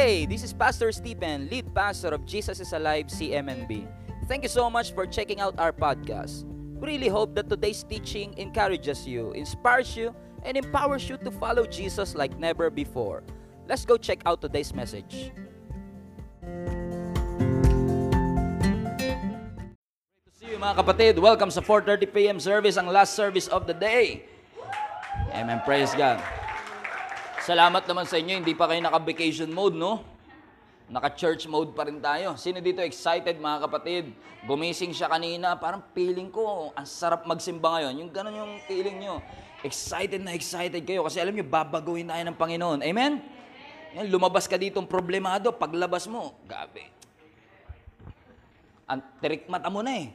Hey, this is Pastor Stephen, lead pastor of Jesus is Alive CMNB. Thank you so much for checking out our podcast. We really hope that today's teaching encourages you, inspires you, and empowers you to follow Jesus like never before. Let's go check out today's message. Great to see you mga kapatid. Welcome sa 4.30 p.m. service, ang last service of the day. Amen. Praise God. Salamat naman sa inyo, hindi pa kayo naka-vacation mode, no? Naka-church mode pa rin tayo. Sino dito excited, mga kapatid? Gumising siya kanina, parang feeling ko, ang sarap magsimba ngayon. Yung ganun yung feeling nyo. Excited na excited kayo kasi alam nyo, babaguhin tayo ng Panginoon. Amen? Yan, lumabas ka ditong problemado, paglabas mo, gabi. Ang tirik mata mo na eh.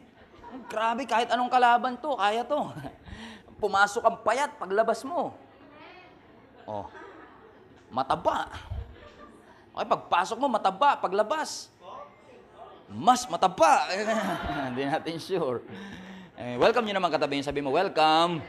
Grabe, kahit anong kalaban to, kaya to. Pumasok ang payat paglabas mo. Oh, mataba. Okay, pagpasok mo, mataba. Paglabas, mas mataba. Hindi natin sure. Eh, welcome nyo naman katabi Sabi mo, welcome.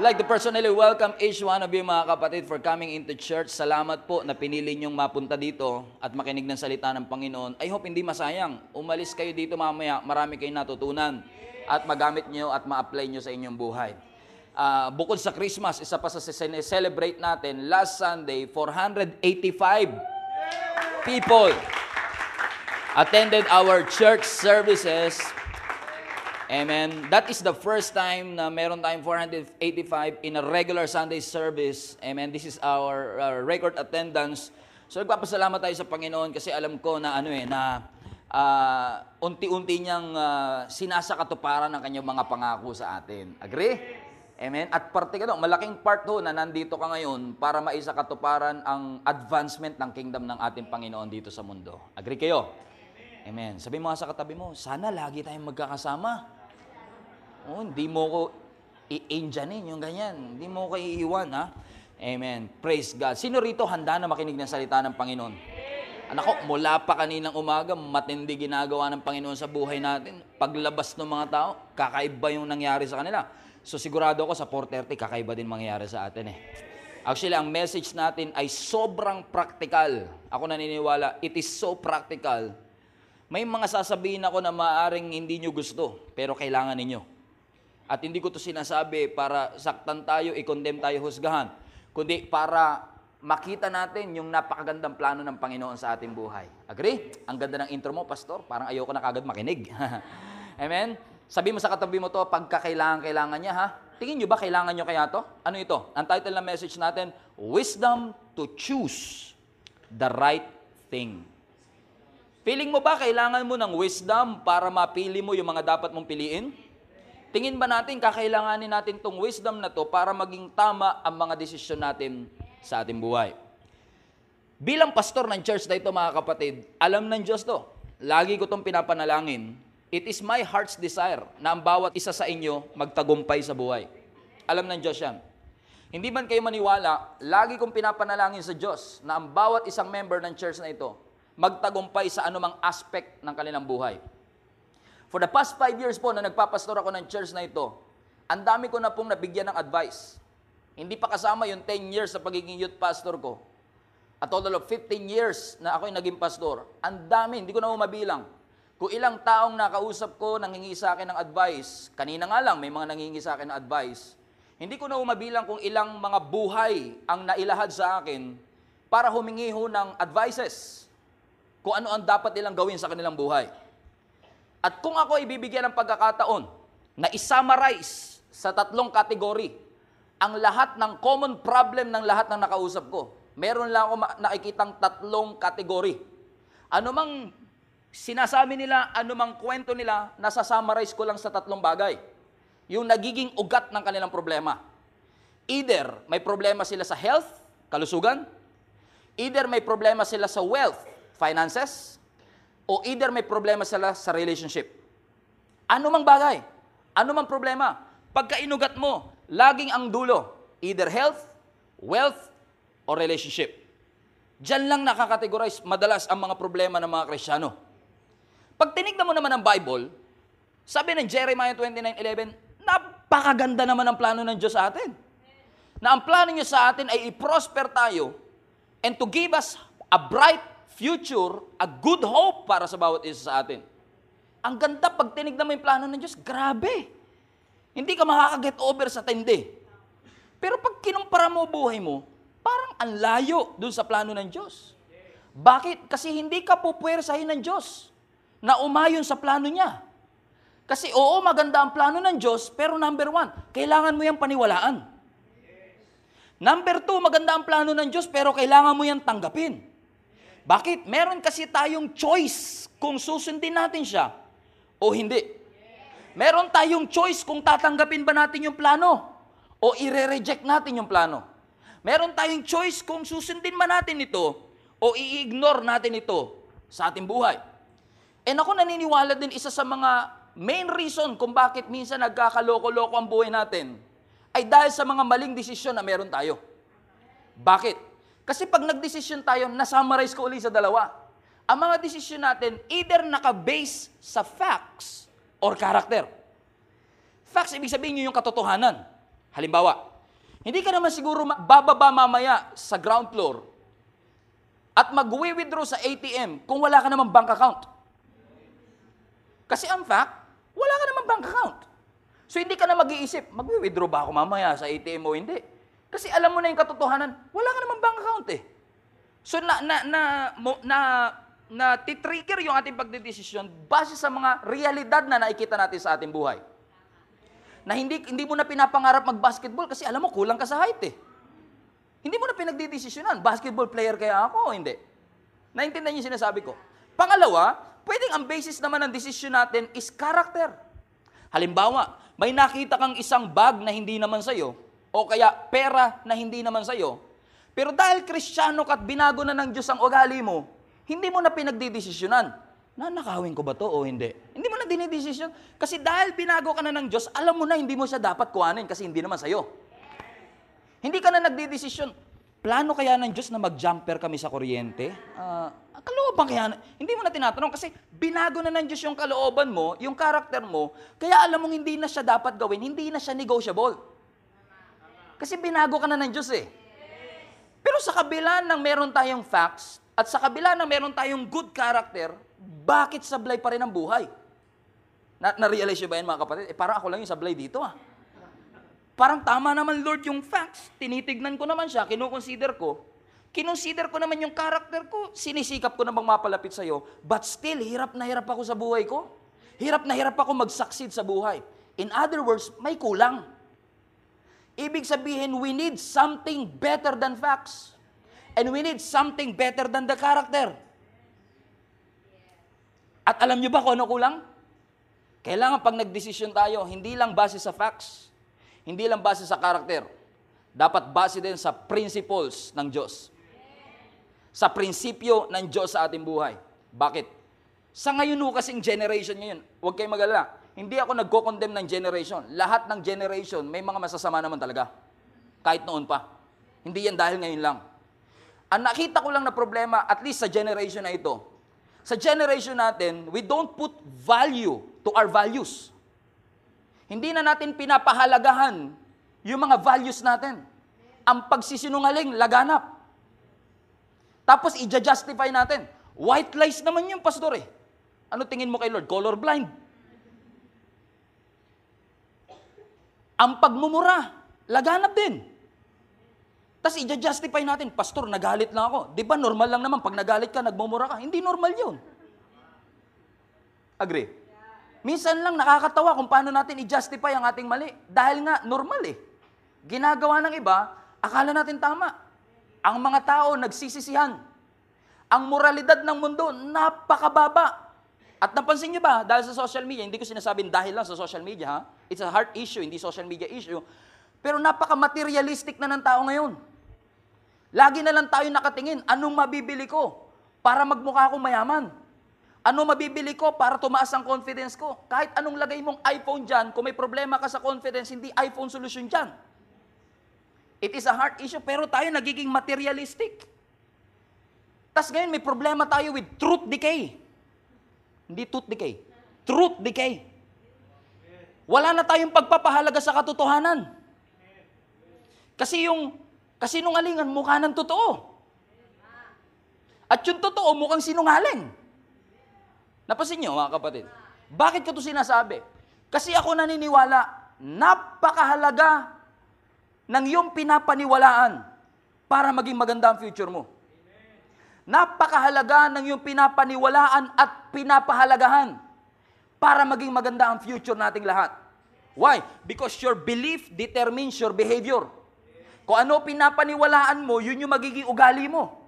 Like to personally welcome each one of you mga kapatid for coming into church. Salamat po na pinili nyong mapunta dito at makinig ng salita ng Panginoon. I hope hindi masayang. Umalis kayo dito mamaya, marami kayong natutunan at magamit nyo at ma-apply nyo sa inyong buhay. Ah, bukod sa Christmas, isa pa sa celebrate natin, last Sunday, 485 people attended our church services. Amen. That is the first time na meron tayong 485 in a regular Sunday service. Amen. This is our uh, record attendance. So nagpapasalamat tayo sa Panginoon kasi alam ko na ano eh na ah, unti-unti niyang uh, sinasakatuparan ng kanyang mga pangako sa atin. Agree? Amen. At parte ka doon, malaking part ho na nandito ka ngayon para maisa katuparan ang advancement ng kingdom ng ating Panginoon dito sa mundo. Agree kayo? Amen. Sabi mo sa katabi mo, sana lagi tayong magkakasama. Oh, hindi mo ko i-angyanin yung ganyan. Hindi mo ko iiwan, ha? Amen. Praise God. Sino rito handa na makinig ng salita ng Panginoon? Anak mula pa kaninang umaga, matindi ginagawa ng Panginoon sa buhay natin. Paglabas ng mga tao, kakaiba yung nangyari sa kanila. So sigurado ako sa 4.30, kakaiba din mangyayari sa atin eh. Actually, ang message natin ay sobrang practical. Ako naniniwala, it is so practical. May mga sasabihin ako na maaring hindi nyo gusto, pero kailangan ninyo. At hindi ko to sinasabi para saktan tayo, i-condemn tayo, husgahan. Kundi para makita natin yung napakagandang plano ng Panginoon sa ating buhay. Agree? Ang ganda ng intro mo, Pastor. Parang ayoko na kagad makinig. Amen? Sabi mo sa katabi mo to, pagkakailangan-kailangan niya, ha? Tingin nyo ba kailangan nyo kaya to? Ano ito? Ang title ng message natin, Wisdom to Choose the Right Thing. Feeling mo ba kailangan mo ng wisdom para mapili mo yung mga dapat mong piliin? Tingin ba natin kakailanganin natin tong wisdom na to para maging tama ang mga desisyon natin sa ating buhay? Bilang pastor ng church na ito mga kapatid, alam ng Diyos to. Lagi ko itong pinapanalangin. It is my heart's desire na ang bawat isa sa inyo magtagumpay sa buhay. Alam ng Diyos yan. Hindi man kayo maniwala, lagi kong pinapanalangin sa Diyos na ang bawat isang member ng church na ito magtagumpay sa anumang aspect ng kanilang buhay. For the past five years po na nagpapastor ako ng church na ito, ang dami ko na pong nabigyan ng advice. Hindi pa kasama yung 10 years sa pagiging youth pastor ko. A total of 15 years na ako'y naging pastor. Ang dami, hindi ko na mabilang. Kung ilang taong nakausap ko, nangingi sa akin ng advice, kanina nga lang may mga nangingi sa akin ng advice, hindi ko na mabilang kung ilang mga buhay ang nailahad sa akin para humingi ho ng advices kung ano ang dapat nilang gawin sa kanilang buhay. At kung ako ibibigyan ng pagkakataon na isummarize sa tatlong kategory ang lahat ng common problem ng lahat ng nakausap ko, meron lang ako nakikitang tatlong kategory. Ano mang sinasabi nila, ano mang kwento nila, nasa-summarize ko lang sa tatlong bagay. Yung nagiging ugat ng kanilang problema. Either may problema sila sa health, kalusugan, either may problema sila sa wealth, finances, o either may problema sila sa relationship. Ano mang bagay, ano mang problema, pagka inugat mo, laging ang dulo, either health, wealth, or relationship. Diyan lang nakakategorize madalas ang mga problema ng mga Krisyano. Pag tinignan mo naman ang Bible, sabi ng Jeremiah 29.11, napakaganda naman ang plano ng Diyos sa atin. Na ang plano niya sa atin ay i-prosper tayo and to give us a bright future, a good hope para sa bawat isa sa atin. Ang ganda pag tinignan mo yung plano ng Diyos, grabe. Hindi ka makaka-get over sa tindi. Pero pag kinumpara mo buhay mo, parang ang layo dun sa plano ng Diyos. Bakit? Kasi hindi ka pupwersahin ng Diyos na umayon sa plano niya. Kasi oo, maganda ang plano ng Diyos, pero number one, kailangan mo yung paniwalaan. Number two, maganda ang plano ng Diyos, pero kailangan mo yung tanggapin. Bakit? Meron kasi tayong choice kung susundin natin siya o hindi. Meron tayong choice kung tatanggapin ba natin yung plano o ire-reject natin yung plano. Meron tayong choice kung susundin ba natin ito o i-ignore natin ito sa ating buhay. And ako naniniwala din isa sa mga main reason kung bakit minsan nagkakaloko-loko ang buhay natin ay dahil sa mga maling desisyon na meron tayo. Bakit? Kasi pag nagdesisyon tayo, nasummarize ko ulit sa dalawa. Ang mga desisyon natin, either naka-base sa facts or character. Facts, ibig sabihin nyo yung katotohanan. Halimbawa, hindi ka naman siguro bababa mamaya sa ground floor at mag-withdraw sa ATM kung wala ka namang bank account. Kasi ang fact, wala ka namang bank account. So hindi ka na mag-iisip, mag-withdraw ba ako mamaya sa ATM o hindi? Kasi alam mo na yung katotohanan, wala ka namang bank account eh. So na na na mo, na na titrigger yung ating pagdedesisyon base sa mga realidad na nakikita natin sa ating buhay. Na hindi hindi mo na pinapangarap mag-basketball kasi alam mo kulang ka sa height eh. Hindi mo na pinagdidesisyonan, basketball player kaya ako o hindi. Naintindihan niyo sinasabi ko. Pangalawa, pwedeng ang basis naman ng desisyon natin is character. Halimbawa, may nakita kang isang bag na hindi naman sa'yo, o kaya pera na hindi naman sa'yo, pero dahil kristyano ka at binago na ng Diyos ang ugali mo, hindi mo na pinagdidesisyonan. Na nakawin ko ba to o hindi? Hindi mo na dinidesisyon. Kasi dahil binago ka na ng Diyos, alam mo na hindi mo siya dapat kuhanin kasi hindi naman sa'yo. Hindi ka na nagdidesisyon. Plano kaya ng Diyos na mag-jumper kami sa kuryente? Ah, kalooban kaya hindi mo na tinatanong kasi binago na ng Diyos yung kalooban mo, yung karakter mo, kaya alam mong hindi na siya dapat gawin, hindi na siya negotiable. Kasi binago ka na ng Diyos eh. Pero sa kabila ng meron tayong facts, at sa kabila ng meron tayong good character, bakit sablay pa rin ang buhay? Na, na-realize nyo ba yan mga kapatid? Eh parang ako lang yung sablay dito ah. Parang tama naman Lord yung facts. Tinitignan ko naman siya, kinukonsider ko. Kinonsider ko naman yung character ko. Sinisikap ko namang mapalapit sa'yo. But still, hirap na hirap ako sa buhay ko. Hirap na hirap ako mag-succeed sa buhay. In other words, may kulang. Ibig sabihin, we need something better than facts. And we need something better than the character. At alam nyo ba kung ano kulang? Kailangan pag nagdesisyon tayo, hindi lang base sa facts, hindi lang base sa character, dapat base din sa principles ng Diyos. Sa prinsipyo ng Diyos sa ating buhay. Bakit? Sa ngayon ho kasing generation ngayon, huwag kayong magalala, hindi ako nagko-condemn ng generation. Lahat ng generation, may mga masasama naman talaga. Kahit noon pa. Hindi yan dahil ngayon lang. Ang nakita ko lang na problema, at least sa generation na ito, sa generation natin, we don't put value to our values. Hindi na natin pinapahalagahan yung mga values natin. Ang pagsisinungaling, laganap. Tapos i-justify natin. White lies naman yung pastor eh. Ano tingin mo kay Lord? Colorblind. Ang pagmumura, laganap din. Tapos i-justify natin, Pastor, nagalit lang ako. Di ba normal lang naman, pag nagalit ka, nagmumura ka. Hindi normal yun. Agree? Minsan lang nakakatawa kung paano natin i-justify ang ating mali. Dahil nga, normal eh. Ginagawa ng iba, akala natin tama. Ang mga tao nagsisisihan. Ang moralidad ng mundo, napakababa. At napansin niyo ba, dahil sa social media, hindi ko sinasabing dahil lang sa social media, ha? It's a heart issue, hindi social media issue. Pero napaka-materialistic na ng tao ngayon. Lagi na lang tayo nakatingin, anong mabibili ko para magmukha akong mayaman? Ano mabibili ko para tumaas ang confidence ko? Kahit anong lagay mong iPhone dyan, kung may problema ka sa confidence, hindi iPhone solution dyan. It is a heart issue, pero tayo nagiging materialistic. Tapos ngayon may problema tayo with truth decay. Hindi tooth decay. Truth decay. Wala na tayong pagpapahalaga sa katotohanan. Kasi yung kasinungalingan mukha ng totoo. At yung totoo, mukhang sinungaling. Napasin niyo, mga kapatid. Bakit ko to sinasabi? Kasi ako naniniwala, napakahalaga ng iyong pinapaniwalaan para maging maganda ang future mo. Napakahalaga ng iyong pinapaniwalaan at pinapahalagahan para maging maganda ang future nating lahat. Why? Because your belief determines your behavior. Kung ano pinapaniwalaan mo, yun yung magiging ugali mo.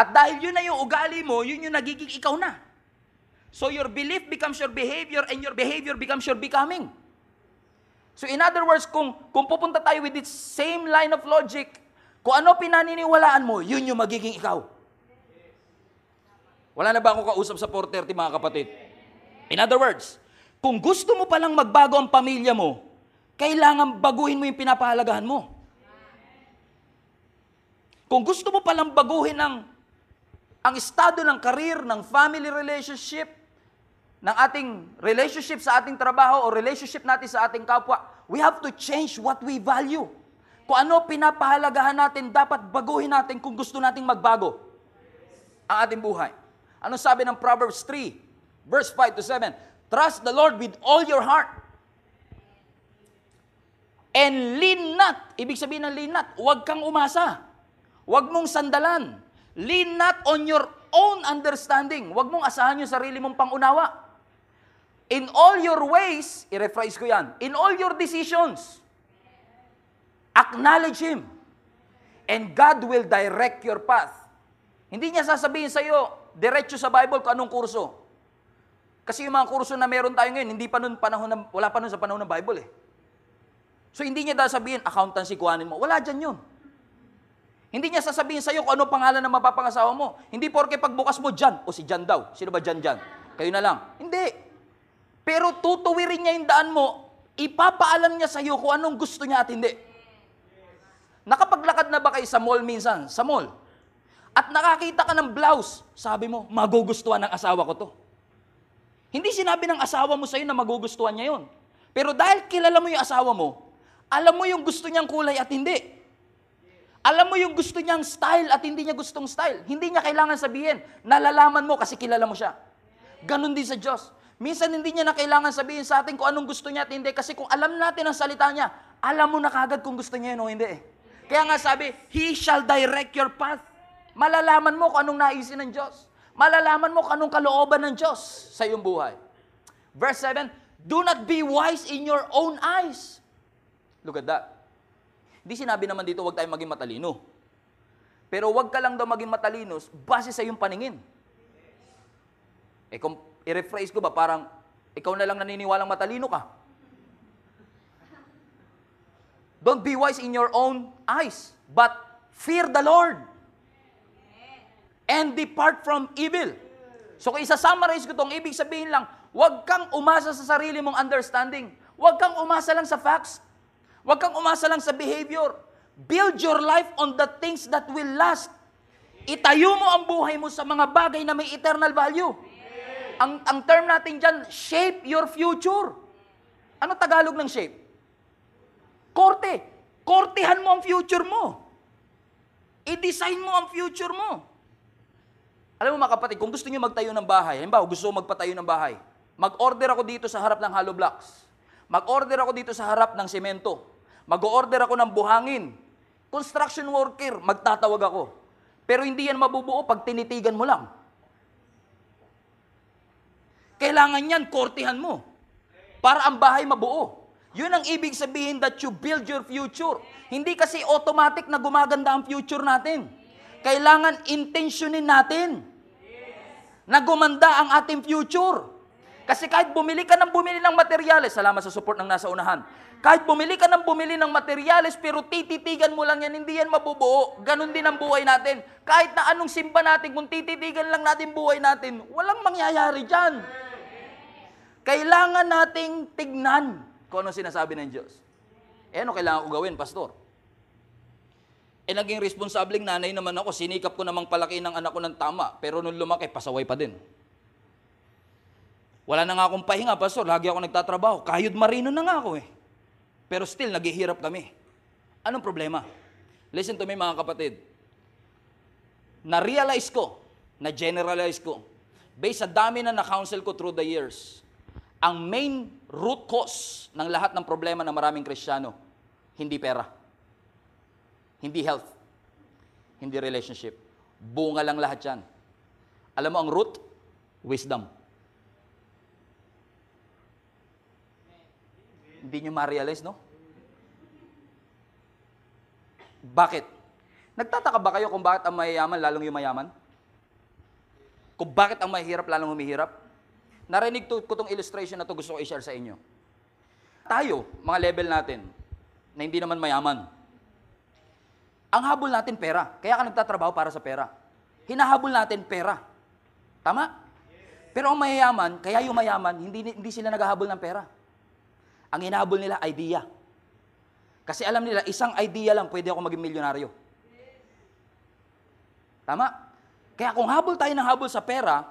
At dahil yun na yung ugali mo, yun yung nagiging ikaw na. So your belief becomes your behavior and your behavior becomes your becoming. So in other words, kung, kung pupunta tayo with this same line of logic, kung ano pinaniniwalaan mo, yun yung magiging ikaw. Wala na ba akong kausap sa 430 mga kapatid? In other words, kung gusto mo palang magbago ang pamilya mo, kailangan baguhin mo yung pinapahalagahan mo. Kung gusto mo palang baguhin ang, ang estado ng career, ng family relationship, ng ating relationship sa ating trabaho o relationship natin sa ating kapwa, we have to change what we value. Kung ano pinapahalagahan natin, dapat baguhin natin kung gusto nating magbago ang ating buhay. Ano sabi ng Proverbs 3, verse 5 to 7? Trust the Lord with all your heart. And lean not. Ibig sabihin ng lean not, huwag kang umasa. Huwag mong sandalan. Lean not on your own understanding. Huwag mong asahan yung sarili mong pangunawa. In all your ways, i-rephrase ko yan, in all your decisions, acknowledge Him. And God will direct your path. Hindi niya sasabihin sa iyo, diretso sa Bible kung anong kurso. Kasi yung mga kurso na meron tayo ngayon, hindi pa nun panahon ng, wala pa nun sa panahon ng Bible eh. So hindi niya daw sabihin, accountancy kuhanin mo. Wala dyan yun. Hindi niya sasabihin sa iyo kung ano pangalan ng mapapangasawa mo. Hindi porke pagbukas mo, Jan. O si Jan daw. Sino ba Jan Jan? Kayo na lang. Hindi. Pero tutuwirin niya yung daan mo, ipapaalam niya sa iyo kung anong gusto niya at hindi. Nakapaglakad na ba kayo sa mall minsan? Sa mall. At nakakita ka ng blouse, sabi mo, magugustuhan ng asawa ko to. Hindi sinabi ng asawa mo sa iyo na magugustuhan niya yon. Pero dahil kilala mo yung asawa mo, alam mo yung gusto niyang kulay at hindi. Alam mo yung gusto niyang style at hindi niya gustong style. Hindi niya kailangan sabihin. Nalalaman mo kasi kilala mo siya. Ganon din sa Diyos. Minsan hindi niya na kailangan sabihin sa atin kung anong gusto niya at hindi. Kasi kung alam natin ang salita niya, alam mo na kagad kung gusto niya yun o hindi. Kaya nga sabi, He shall direct your path. Malalaman mo kung anong naisin ng Diyos. Malalaman mo kung anong kalooban ng Diyos sa iyong buhay. Verse 7, Do not be wise in your own eyes. Look at that. Hindi sinabi naman dito, huwag tayong maging matalino. Pero huwag ka lang daw maging matalino base sa iyong paningin. Eh kung i-rephrase ko ba, parang ikaw na lang naniniwalang matalino ka. Don't be wise in your own eyes, but fear the Lord. And depart from evil. So kung isa-summarize ko itong ibig sabihin lang, huwag kang umasa sa sarili mong understanding. Huwag kang umasa lang sa facts. Huwag kang umasa lang sa behavior. Build your life on the things that will last. Itayo mo ang buhay mo sa mga bagay na may eternal value. Ang, ang term natin dyan, shape your future. Ano Tagalog ng shape? Korte. Kortehan mo ang future mo. I-design mo ang future mo. Alam mo mga kapatid, kung gusto niyo magtayo ng bahay, halimbawa gusto mo magpatayo ng bahay, mag-order ako dito sa harap ng hollow blocks. Mag-order ako dito sa harap ng semento. Mag-order ako ng buhangin. Construction worker, magtatawag ako. Pero hindi yan mabubuo pag tinitigan mo lang. Kailangan yan, kortihan mo. Para ang bahay mabuo. Yun ang ibig sabihin that you build your future. Hindi kasi automatic na gumaganda ang future natin. Kailangan intentionin natin na gumanda ang ating future. Kasi kahit bumili ka ng bumili ng materyales, salamat sa support ng nasa unahan. Kahit bumili ka ng bumili ng materyales pero tititigan mo lang yan, hindi yan mabubuo. Ganon din ang buhay natin. Kahit na anong simba natin, kung tititigan lang natin buhay natin, walang mangyayari dyan. Kailangan nating tignan kung ano sinasabi ng Diyos. Eh ano kailangan ko gawin, pastor? Eh naging responsabling nanay naman ako, sinikap ko namang palaki ng anak ko ng tama, pero nung lumaki, pasaway pa din. Wala na nga akong pahinga, pastor. Lagi ako nagtatrabaho. Kahit marino na nga ako eh. Pero still, naghihirap kami. Anong problema? Listen to me mga kapatid. na-realize ko, na-generalize ko, based sa dami na na-counsel ko through the years, ang main root cause ng lahat ng problema ng maraming Kristiyano, hindi pera. Hindi health. Hindi relationship. Bunga lang lahat yan. Alam mo ang root? Wisdom. Hindi nyo ma-realize, no? Bakit? Nagtataka ba kayo kung bakit ang mayayaman lalong yumayaman? Kung bakit ang mahirap lalong humihirap? Narinig to, ko itong illustration na to gusto ko i-share sa inyo. Tayo, mga level natin, na hindi naman mayaman. Ang habol natin pera. Kaya ka nagtatrabaho para sa pera. Hinahabol natin pera. Tama? Pero ang mayayaman, kaya yung mayaman, hindi, hindi sila naghahabol ng pera. Ang hinahabol nila, idea. Kasi alam nila, isang idea lang pwede ako maging milyonaryo. Tama? Kaya kung habol tayo ng habol sa pera,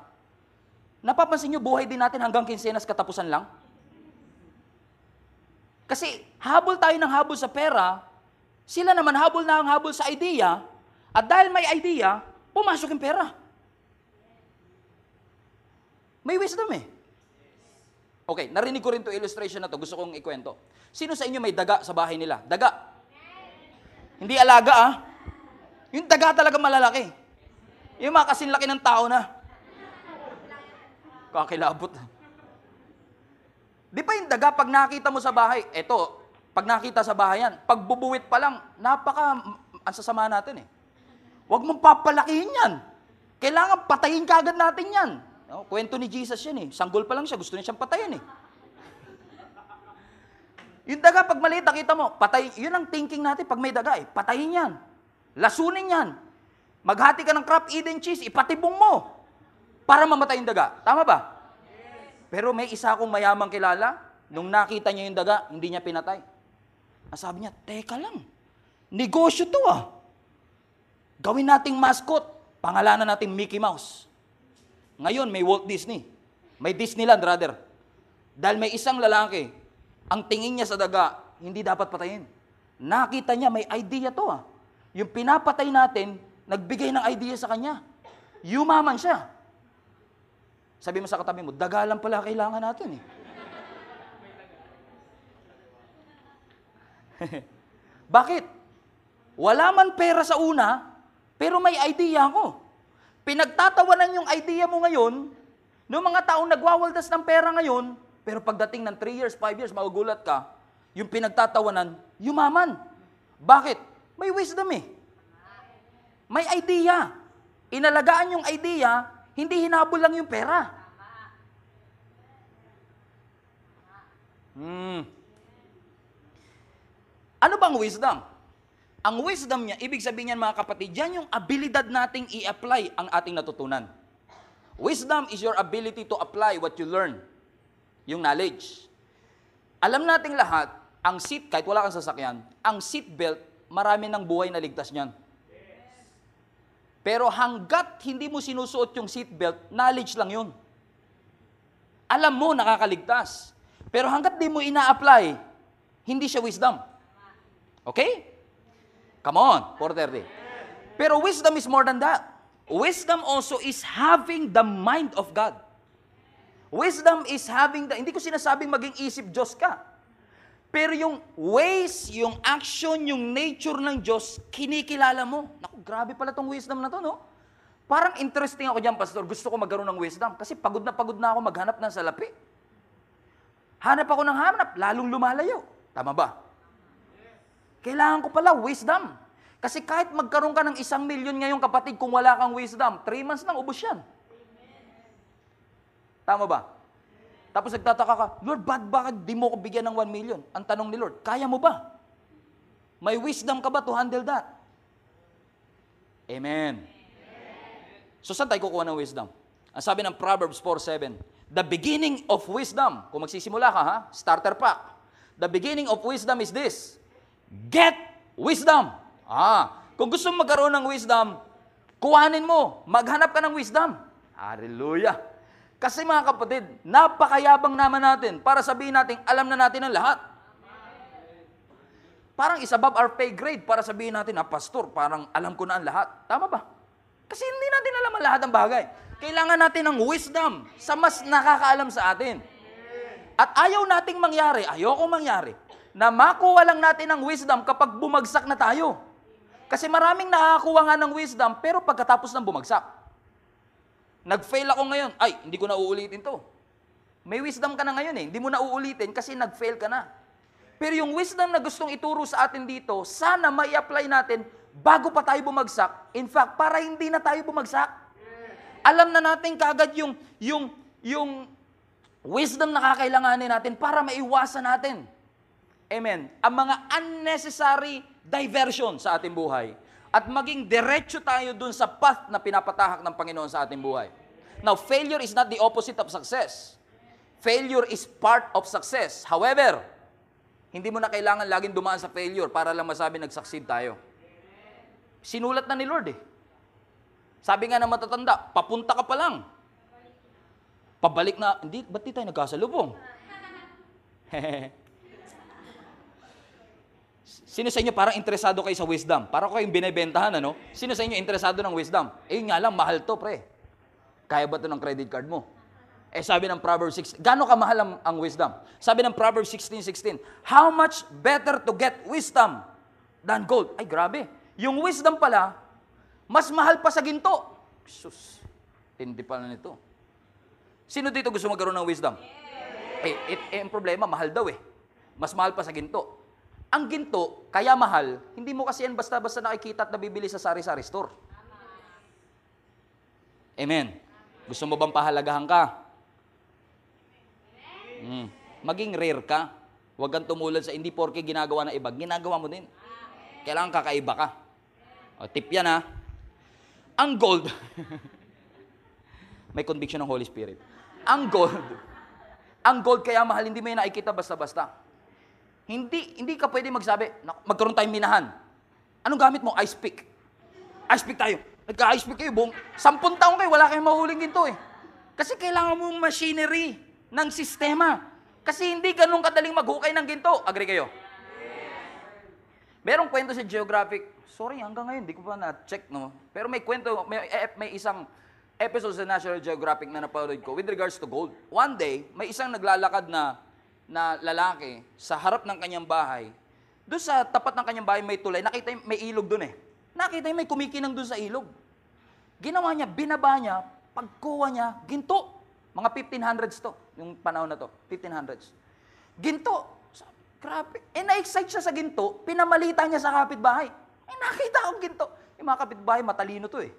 napapansin nyo, buhay din natin hanggang kinsenas katapusan lang. Kasi habol tayo ng habol sa pera, sila naman habol na ang habol sa idea, at dahil may idea, pumasok yung pera. May wisdom eh. Okay, narinig ko rin to illustration na to. Gusto kong ikwento. Sino sa inyo may daga sa bahay nila? Daga. Hindi alaga ah. Yung daga talaga malalaki. Yung mga kasinlaki ng tao na. Kakilabot. Di ba yung daga, pag nakita mo sa bahay, eto, pag nakita sa bahay yan, pag bubuwit pa lang, napaka, ang sasama natin eh. Huwag mong papalakihin yan. Kailangan patayin kagad natin yan. No, kwento ni Jesus yan eh. Sanggol pa lang siya, gusto niya siyang patayin eh. Yung daga, pag maliit, nakita mo, patay, yun ang thinking natin pag may daga eh. Patayin yan. Lasunin yan. Maghati ka ng crop Eden cheese, ipatibong mo. Para mamatay yung daga. Tama ba? Pero may isa akong mayamang kilala, nung nakita niya yung daga, hindi niya pinatay. Sabi niya, teka lang, negosyo to ah. Gawin nating mascot, pangalanan nating Mickey Mouse. Ngayon, may Walt Disney. May Disneyland, rather. Dahil may isang lalaki, ang tingin niya sa daga, hindi dapat patayin. Nakita niya, may idea to ah. Yung pinapatay natin, nagbigay ng idea sa kanya. Yumaman siya. Sabi mo sa katabi mo, daga lang pala kailangan natin eh. Bakit? Wala man pera sa una, pero may idea ako. Pinagtatawanan yung idea mo ngayon, ng mga taong nagwawaldas ng pera ngayon, pero pagdating ng 3 years, 5 years, magugulat ka, yung pinagtatawanan, yumaman. Bakit? May wisdom eh. May idea. Inalagaan yung idea, hindi hinabol lang yung pera. Hmm. Ano bang wisdom? Ang wisdom niya, ibig sabihin niyan mga kapatid, yan yung abilidad nating i-apply ang ating natutunan. Wisdom is your ability to apply what you learn. Yung knowledge. Alam nating lahat, ang seat, kahit wala kang sasakyan, ang seat belt, marami ng buhay na ligtas niyan. Pero hanggat hindi mo sinusuot yung seat belt, knowledge lang yun. Alam mo, nakakaligtas. Pero hanggat di mo ina-apply, hindi siya wisdom. Okay? Come on, 430. Pero wisdom is more than that. Wisdom also is having the mind of God. Wisdom is having the, hindi ko sinasabing maging isip Diyos ka. Pero yung ways, yung action, yung nature ng Diyos, kinikilala mo. Naku, grabe pala tong wisdom na to, no? Parang interesting ako dyan, Pastor. Gusto ko magkaroon ng wisdom. Kasi pagod na pagod na ako maghanap ng salapi. Hanap ako ng hanap, lalong lumalayo. Tama ba? Kailangan ko pala wisdom. Kasi kahit magkaroon ka ng isang milyon ngayong kapatid, kung wala kang wisdom, three months nang ubos yan. Tama ba? Tapos nagtataka ka, Lord, bakit, bakit di mo ko bigyan ng 1 million? Ang tanong ni Lord, kaya mo ba? May wisdom ka ba to handle that? Amen. So saan tayo kukuha ng wisdom? Ang sabi ng Proverbs 4.7, The beginning of wisdom, kung magsisimula ka ha, starter pack. The beginning of wisdom is this, Get wisdom. Ah, kung gusto mo magkaroon ng wisdom, kuhanin mo, maghanap ka ng wisdom. Hallelujah. Kasi mga kapatid, napakayabang naman natin para sabihin natin, alam na natin ang lahat. Parang is above our pay grade para sabihin natin, ah, pastor, parang alam ko na ang lahat. Tama ba? Kasi hindi natin alam ang lahat ng bagay. Kailangan natin ng wisdom sa mas nakakaalam sa atin. At ayaw nating mangyari, ayoko mangyari, na makuha lang natin ng wisdom kapag bumagsak na tayo. Kasi maraming nakakakuha nga ng wisdom, pero pagkatapos ng bumagsak. Nag-fail ako ngayon, ay, hindi ko na uulitin to. May wisdom ka na ngayon eh, hindi mo na uulitin kasi nag-fail ka na. Pero yung wisdom na gustong ituro sa atin dito, sana mai apply natin bago pa tayo bumagsak. In fact, para hindi na tayo bumagsak. Alam na natin kagad yung, yung, yung wisdom na kakailanganin natin para maiwasan natin. Amen. Ang mga unnecessary diversion sa ating buhay. At maging diretso tayo dun sa path na pinapatahak ng Panginoon sa ating buhay. Now, failure is not the opposite of success. Failure is part of success. However, hindi mo na kailangan laging dumaan sa failure para lang masabi nag-succeed tayo. Sinulat na ni Lord eh. Sabi nga ng matatanda, papunta ka pa lang. Pabalik na, hindi, ba't di tayo nagkasalubong? Sino sa inyo parang interesado kayo sa wisdom? Para ko kayong binebentahan, ano? Sino sa inyo interesado ng wisdom? Eh, nga lang, mahal to, pre. Kaya ba to ng credit card mo? Eh, sabi ng Proverbs 6, gano'ng kamahal ang, ang wisdom? Sabi ng Proverbs 16:16, how much better to get wisdom than gold? Ay, grabe. Yung wisdom pala, mas mahal pa sa ginto. Sus, hindi pala nito. Sino dito gusto magkaroon ng wisdom? Eh, eh, eh, ang problema, mahal daw eh. Mas mahal pa sa ginto. Ang ginto, kaya mahal, hindi mo kasi yan basta-basta nakikita at nabibili sa sari-sari store. Amen. Gusto mo bang pahalagahan ka? Mm. Maging rare ka. Huwag kang tumulad sa hindi porke ginagawa ng iba. Ginagawa mo din. Kailangan kakaiba ka. O, tip yan ha. Ang gold, may conviction ng Holy Spirit. Ang gold, ang gold kaya mahal, hindi mo yan nakikita basta-basta. Hindi, hindi ka pwede magsabi, "Naku, magkaroon tayong minahan. Anong gamit mo? Ice pick. Ice pick tayo. Nagka-ice pick kayo, buong, sampung taong kayo, wala kayong mahuling ginto eh. Kasi kailangan mo machinery ng sistema. Kasi hindi ganun kadaling maghukay ng ginto. Agree kayo? Merong kwento sa Geographic. Sorry, hanggang ngayon, hindi ko pa na-check, no? Pero may kwento, may, eh, may isang episode sa National Geographic na napanood ko with regards to gold. One day, may isang naglalakad na na lalaki sa harap ng kanyang bahay. Doon sa tapat ng kanyang bahay may tulay, nakita yung- may ilog doon eh. Nakita yung may kumikinang doon sa ilog. Ginawa niya, binaba niya, pagkuha niya, ginto. Mga 1500s to, yung panahon na to, 1500s. Ginto. Grabe. Eh, na-excite siya sa ginto, pinamalita niya sa kapitbahay. Eh, nakita akong ginto. Yung mga kapitbahay, matalino to eh.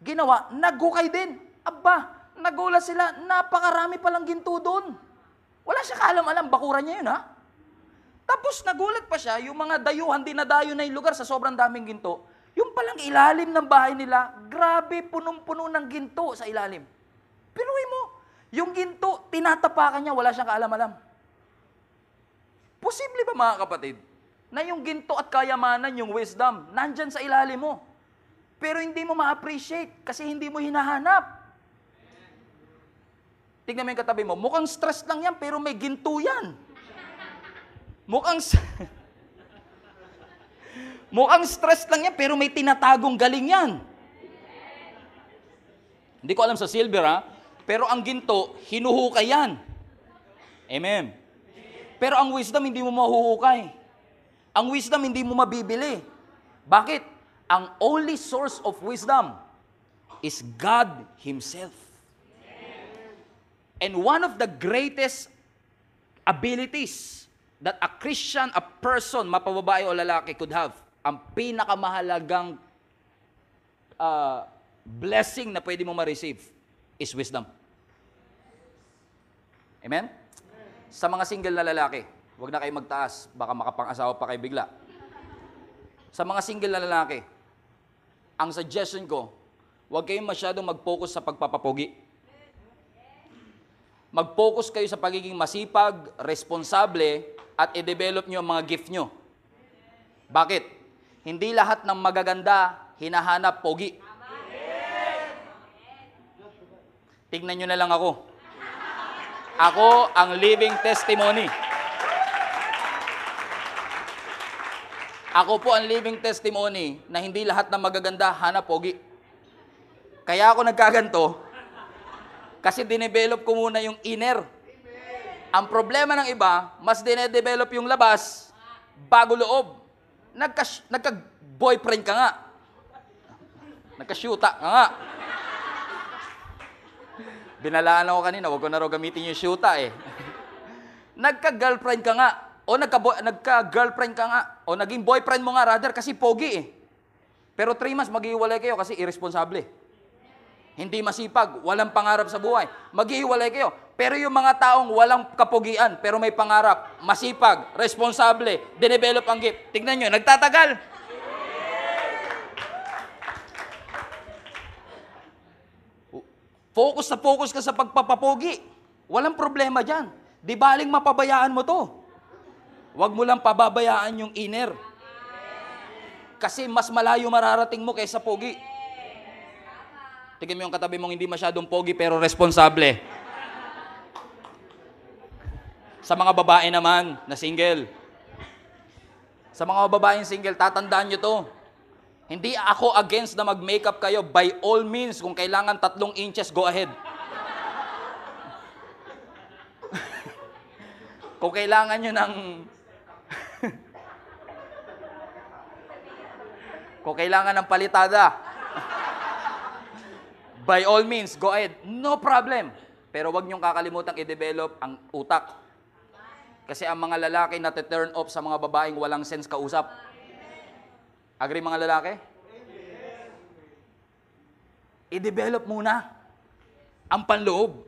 Ginawa, naghukay din. Aba, nagulat sila, napakarami palang ginto doon. Wala siya kaalam-alam, bakuran niya yun ha. Tapos nagulat pa siya, yung mga dayuhan, dinadayo na yung lugar sa sobrang daming ginto. Yung palang ilalim ng bahay nila, grabe, punong-puno ng ginto sa ilalim. Pinuwi mo, yung ginto, tinatapakan niya, wala siyang kaalam-alam. Posible ba mga kapatid, na yung ginto at kayamanan, yung wisdom, nandyan sa ilalim mo. Pero hindi mo ma-appreciate kasi hindi mo hinahanap. Tingnan mo yung katabi mo, mukhang stress lang yan, pero may ginto yan. Mukhang... mukhang stress lang yan, pero may tinatagong galing yan. Hindi ko alam sa silver ha, pero ang ginto, hinuhukay yan. Amen. Pero ang wisdom, hindi mo mahuhukay. Ang wisdom, hindi mo mabibili. Bakit? Ang only source of wisdom is God Himself. And one of the greatest abilities that a Christian, a person, mapababae o lalaki could have, ang pinakamahalagang uh, blessing na pwede mo ma-receive is wisdom. Amen? Sa mga single na lalaki, huwag na kayo magtaas, baka makapang-asawa pa kayo bigla. Sa mga single na lalaki, ang suggestion ko, huwag kayong masyadong mag-focus sa pagpapapogi mag-focus kayo sa pagiging masipag, responsable, at i-develop nyo ang mga gift nyo. Bakit? Hindi lahat ng magaganda hinahanap pogi. Tingnan nyo na lang ako. Ako ang living testimony. Ako po ang living testimony na hindi lahat ng magaganda hanap pogi. Kaya ako nagkaganto, kasi dinevelop ko muna yung inner. Ang problema ng iba, mas dinedevelop yung labas bago loob. Nagka, nagka-boyfriend ka nga. Nagka-shoota ka nga. Binalaan ako kanina, wag ko na raw gamitin yung shoota eh. Nagka-girlfriend ka nga. O nagka nagka-girlfriend ka nga. O naging boyfriend mo nga rather kasi pogi eh. Pero three months, maghihiwalay kayo kasi irresponsable. Hindi masipag, walang pangarap sa buhay. Maghihiwalay kayo. Pero yung mga taong walang kapugian, pero may pangarap, masipag, responsable, dinevelop ang gift. Tignan nyo, nagtatagal. Focus na focus ka sa pagpapapogi. Walang problema dyan. Di baling mapabayaan mo to. Huwag mo lang pababayaan yung inner. Kasi mas malayo mararating mo kaysa pogi. Tingnan mo yung katabi mong hindi masyadong pogi pero responsable. Sa mga babae naman na single. Sa mga babaeng single, tatandaan nyo to. Hindi ako against na mag-makeup kayo. By all means, kung kailangan tatlong inches, go ahead. kung kailangan nyo ng... kung kailangan ng palitada, by all means, go ahead. No problem. Pero wag niyong kakalimutang i-develop ang utak. Kasi ang mga lalaki na turn off sa mga babaeng walang sense kausap. Agree mga lalaki? I-develop muna ang panloob.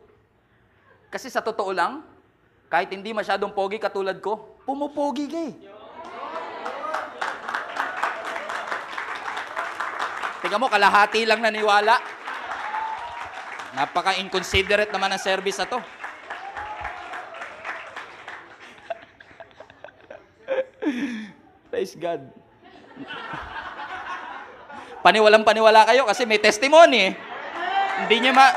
Kasi sa totoo lang, kahit hindi masyadong pogi katulad ko, pumupogi ka eh. Tingnan mo, kalahati lang naniwala. Napaka-inconsiderate naman ang service na to. Praise God. Paniwalang paniwala kayo kasi may testimony. Hindi niya ma...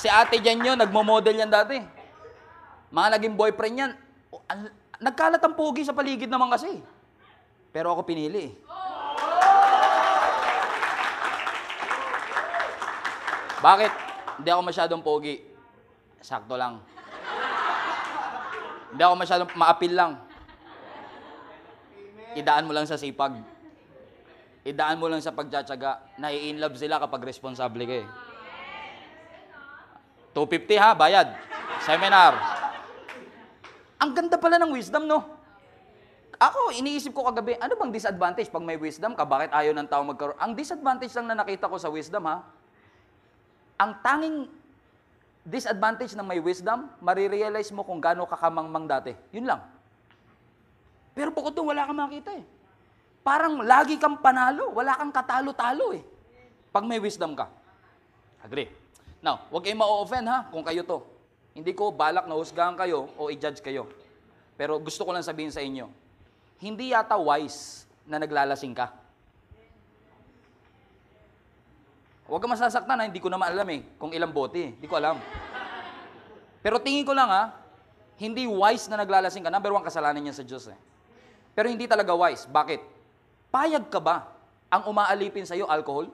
Si ate dyan yun, nagmo-model yan dati. Mga naging boyfriend yan. Nagkalat ang pogi sa paligid naman kasi. Pero ako pinili eh. Bakit? Hindi ako masyadong pogi. Sakto lang. Hindi ako masyadong maapil lang. Idaan mo lang sa sipag. Idaan mo lang sa pagtsatsaga. Nai-in love sila kapag responsable ka eh. 250 ha, bayad. Seminar. Ang ganda pala ng wisdom, no? Ako, iniisip ko kagabi, ano bang disadvantage pag may wisdom ka? Bakit ayaw ng tao magkaroon? Ang disadvantage lang na nakita ko sa wisdom, ha? Ang tanging disadvantage ng may wisdom, marirealize mo kung gaano kakamangmang dati. Yun lang. Pero bukod doon, wala kang makita eh. Parang lagi kang panalo, wala kang katalo-talo eh. Pag may wisdom ka. Agree. Now, huwag kayong ma-offend ha, kung kayo to. Hindi ko balak na husgahan kayo o i-judge kayo. Pero gusto ko lang sabihin sa inyo, hindi yata wise na naglalasing ka. Huwag ka masasaktan ha, hindi ko naman alam eh, kung ilang bote. eh. Hindi ko alam. Pero tingin ko lang ha, hindi wise na naglalasing ka. Number one, kasalanan niya sa Diyos eh. Pero hindi talaga wise. Bakit? Payag ka ba ang umaalipin sa'yo alcohol?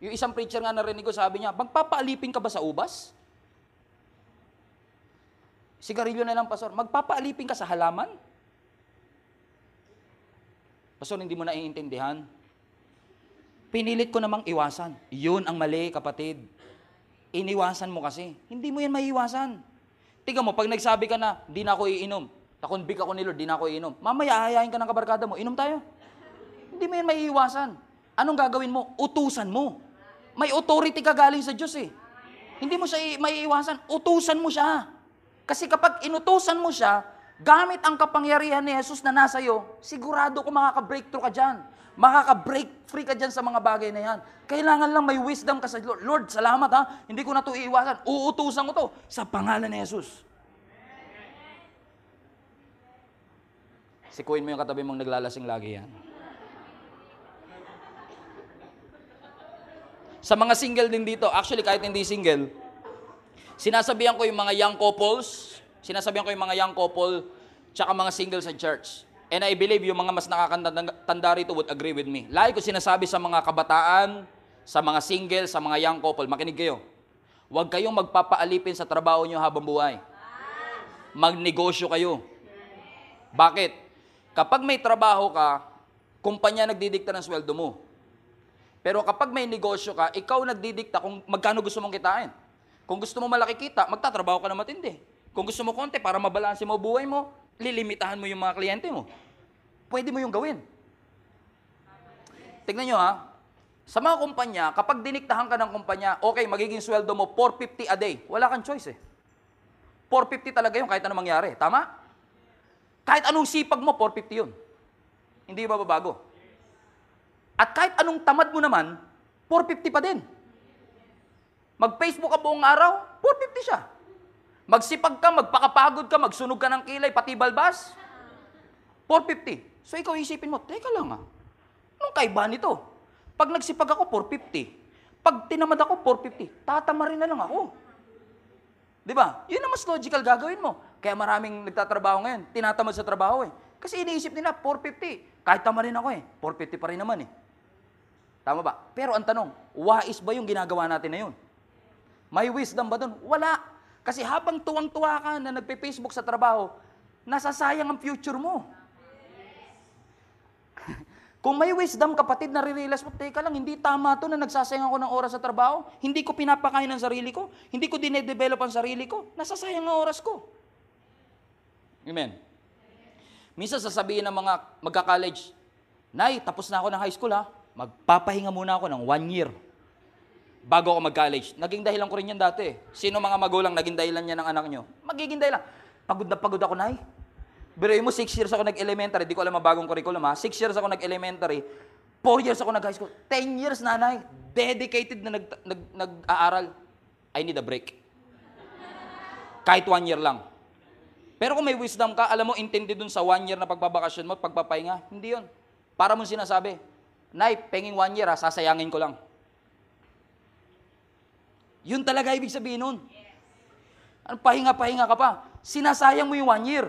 Yung isang preacher nga narinig ko, sabi niya, magpapaalipin ka ba sa ubas? Sigarilyo na lang, pastor. Magpapaalipin ka sa halaman? Pastor, hindi mo naiintindihan. Pinilit ko namang iwasan. Yun ang mali, kapatid. Iniwasan mo kasi. Hindi mo yan maiiwasan. Tiga mo, pag nagsabi ka na, di na ako iinom, nakonbik ako ni Lord, di na ako iinom, mamaya hayain ka ng kabarkada mo, inom tayo. Hindi mo yan maiiwasan. Anong gagawin mo? Utusan mo. May authority ka galing sa Diyos eh. Hindi mo siya maiiwasan. Utusan mo siya. Kasi kapag inutusan mo siya, gamit ang kapangyarihan ni Jesus na nasa iyo, sigurado ko makaka-breakthrough ka dyan. Makaka-break free ka dyan sa mga bagay na yan. Kailangan lang may wisdom ka sa Lord. Lord, salamat ha. Hindi ko na ito iiwasan. Uutusan ko to sa pangalan ni Jesus. Sikuin mo yung katabi mong naglalasing lagi yan. Sa mga single din dito, actually kahit hindi single, sinasabihan ko yung mga young couples, sinasabihan ko yung mga young couple, tsaka mga single sa church. And I believe yung mga mas nakakatanda rito would agree with me. Lagi ko sinasabi sa mga kabataan, sa mga single, sa mga young couple, makinig kayo. Huwag kayong magpapaalipin sa trabaho nyo habang buhay. Magnegosyo kayo. Bakit? Kapag may trabaho ka, kumpanya nagdidikta ng sweldo mo. Pero kapag may negosyo ka, ikaw nagdidikta kung magkano gusto mong kitain. Kung gusto mo malaki kita, magtatrabaho ka na matindi. Kung gusto mo konti para mabalanse mo buhay mo, lilimitahan mo yung mga kliyente mo. Pwede mo yung gawin. Tignan nyo ha, sa mga kumpanya, kapag diniktahan ka ng kumpanya, okay, magiging sweldo mo 450 a day. Wala kang choice eh. 450 talaga yun kahit anong mangyari. Tama? Kahit anong sipag mo, 450 yun. Hindi ba babago? At kahit anong tamad mo naman, 450 pa din. Mag-Facebook ka buong araw, 450 siya. Magsipag ka, magpakapagod ka, magsunog ka ng kilay, pati balbas, 450. So ikaw isipin mo, teka lang ah, anong kaiba nito? Pag nagsipag ako, 450. Pag tinamad ako, 450. Tatama rin na lang ako. Di ba? Yun ang mas logical gagawin mo. Kaya maraming nagtatrabaho ngayon, tinatamad sa trabaho eh. Kasi iniisip nila, 450. Kahit tama rin ako eh, 450 pa rin naman eh. Tama ba? Pero ang tanong, wais ba yung ginagawa natin na yun? May wisdom ba doon? Wala. Kasi habang tuwang-tuwa ka na nagpe-Facebook sa trabaho, nasasayang ang future mo. Kung may wisdom, kapatid, nare-realize mo, teka lang, hindi tama to na nagsasayang ako ng oras sa trabaho. Hindi ko pinapakain ang sarili ko. Hindi ko dinedevelop ang sarili ko. Nasasayang ang oras ko. Amen. Minsan sasabihin ng mga magka-college, Nay, tapos na ako ng high school ha. Magpapahinga muna ako ng one year bago ako mag-college. Naging dahilan ko rin yan dati. Sino mga magulang naging dahilan niya ng anak nyo? Magiging dahilan. Pagod na pagod ako, Nay. Pero mo, six years ako nag-elementary, di ko alam ang bagong curriculum ha. Six years ako nag-elementary, four years ako nag-high school, ten years nanay, dedicated na nag, nag, nag-aaral. I need a break. Kahit one year lang. Pero kung may wisdom ka, alam mo, intindi dun sa one year na pagbabakasyon mo at pagpapahinga, hindi yon. Para mo sinasabi, Nay, penging one year ha, sasayangin ko lang. Yun talaga ibig sabihin nun. Ano, pahinga-pahinga ka pa. Sinasayang mo yung one year.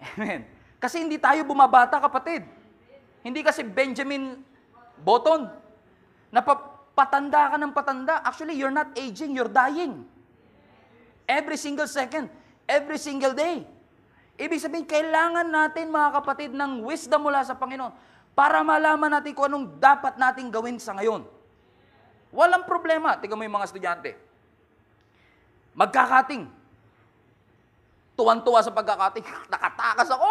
Amen. Kasi hindi tayo bumabata, kapatid. Hindi kasi Benjamin Button. Napapatanda ka ng patanda. Actually, you're not aging, you're dying. Every single second, every single day. Ibig sabihin, kailangan natin, mga kapatid, ng wisdom mula sa Panginoon para malaman natin kung anong dapat nating gawin sa ngayon. Walang problema. Tingnan mo yung mga estudyante. Magkakating. Tuwan-tuwa sa pagkakating. Nakatakas ako.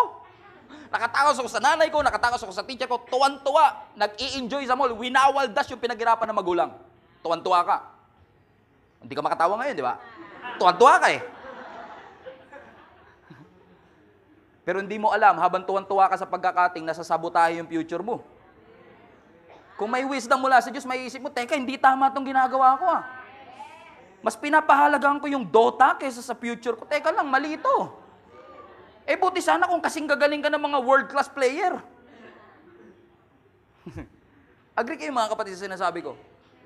Nakatakas ako sa nanay ko, nakatakas ako sa teacher ko. Tuwan-tuwa. Nag-i-enjoy sa mall. Winawaldas yung pinaghirapan ng magulang. Tuwan-tuwa ka. Hindi ka makatawa ngayon, di ba? Tuwan-tuwa ka eh. Pero hindi mo alam, habang tuwan-tuwa ka sa pagkakating, nasasabotahe yung future mo. Kung may wisdom mula sa Diyos, may isip mo, teka, hindi tama itong ginagawa ko ah. Mas pinapahalagaan ko yung Dota kaysa sa future ko. Teka lang, mali ito. Eh buti sana kung kasing gagaling ka ng mga world-class player. Agree kayo mga kapatid sa sinasabi ko?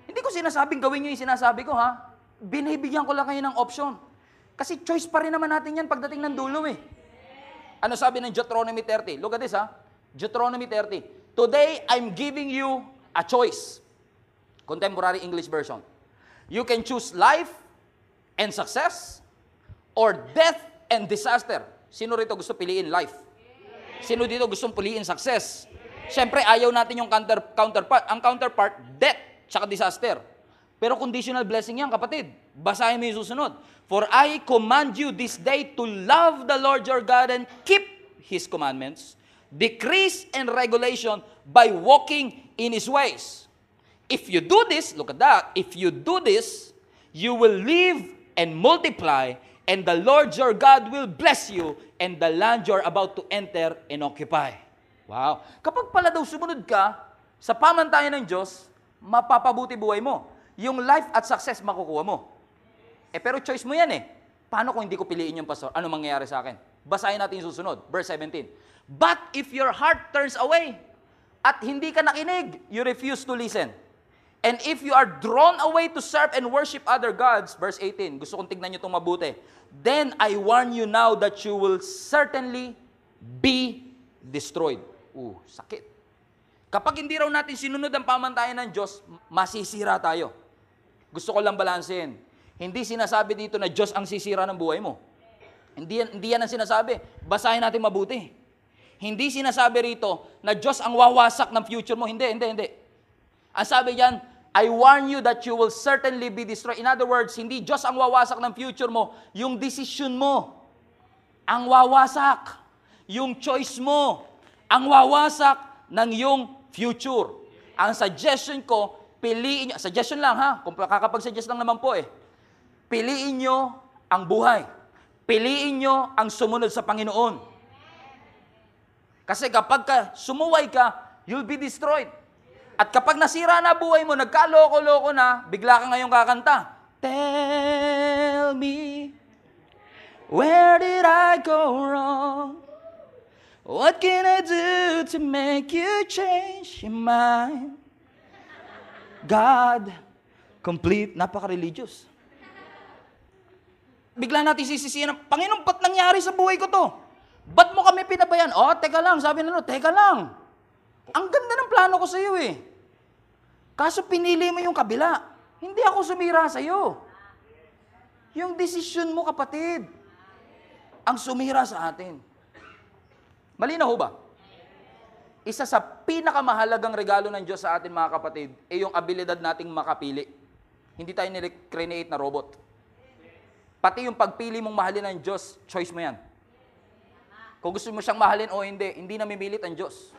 Hindi ko sinasabing gawin nyo yung sinasabi ko ha. Binibigyan ko lang kayo ng option. Kasi choice pa rin naman natin yan pagdating ng dulo eh. Ano sabi ng Deuteronomy 30? Look at this ha. Deuteronomy 30. Today, I'm giving you a choice. Contemporary English version. You can choose life and success or death and disaster. Sino rito gusto piliin life? Sino dito gustong piliin success? Siyempre, ayaw natin yung counter, counterpart. Ang counterpart, death, tsaka disaster. Pero conditional blessing yan, kapatid. Basahin mo yung susunod. For I command you this day to love the Lord your God and keep His commandments, decrees and regulation by walking in His ways. If you do this, look at that, if you do this, you will live and multiply, and the Lord your God will bless you, and the land you're about to enter and occupy. Wow. Kapag pala daw sumunod ka sa pamantayan ng Diyos, mapapabuti buhay mo. Yung life at success makukuha mo. Eh pero choice mo yan eh. Paano kung hindi ko piliin yung pastor? Ano mangyayari sa akin? Basahin natin yung susunod. Verse 17. But if your heart turns away at hindi ka nakinig, you refuse to listen. And if you are drawn away to serve and worship other gods, verse 18, gusto kong tignan nyo itong mabuti. Then I warn you now that you will certainly be destroyed. Uh, sakit. Kapag hindi raw natin sinunod ang pamantayan ng Diyos, masisira tayo. Gusto ko lang balansin. Hindi sinasabi dito na Diyos ang sisira ng buhay mo. Hindi yan, hindi yan ang sinasabi. Basahin natin mabuti. Hindi sinasabi rito na Diyos ang wawasak ng future mo. Hindi, hindi, hindi. Ang sabi diyan, I warn you that you will certainly be destroyed. In other words, hindi Diyos ang wawasak ng future mo, yung decision mo ang wawasak. Yung choice mo ang wawasak ng iyong future. Ang suggestion ko, piliin nyo, suggestion lang ha, kung kakapag-suggest lang naman po eh, piliin nyo ang buhay. Piliin nyo ang sumunod sa Panginoon. Kasi kapag ka, sumuway ka, you'll be destroyed. At kapag nasira na buhay mo, nagkaloko-loko na, bigla ka ngayong kakanta. Tell me, where did I go wrong? What can I do to make you change your mind? God, complete, napaka-religious. Bigla natin sisisiyan, Panginoon, ba't nangyari sa buhay ko to? Ba't mo kami pinabayan? Oh, teka lang, sabi na no, teka lang. Ang ganda ng plano ko sa iyo eh. Kaso pinili mo yung kabila. Hindi ako sumira sa iyo. Yung desisyon mo, kapatid, ang sumira sa atin. Malinaw ho ba? Isa sa pinakamahalagang regalo ng Diyos sa atin, mga kapatid, ay yung abilidad nating makapili. Hindi tayo nire-create na robot. Pati yung pagpili mong mahalin ng Diyos, choice mo yan. Kung gusto mo siyang mahalin o hindi, hindi namimilit ang Diyos.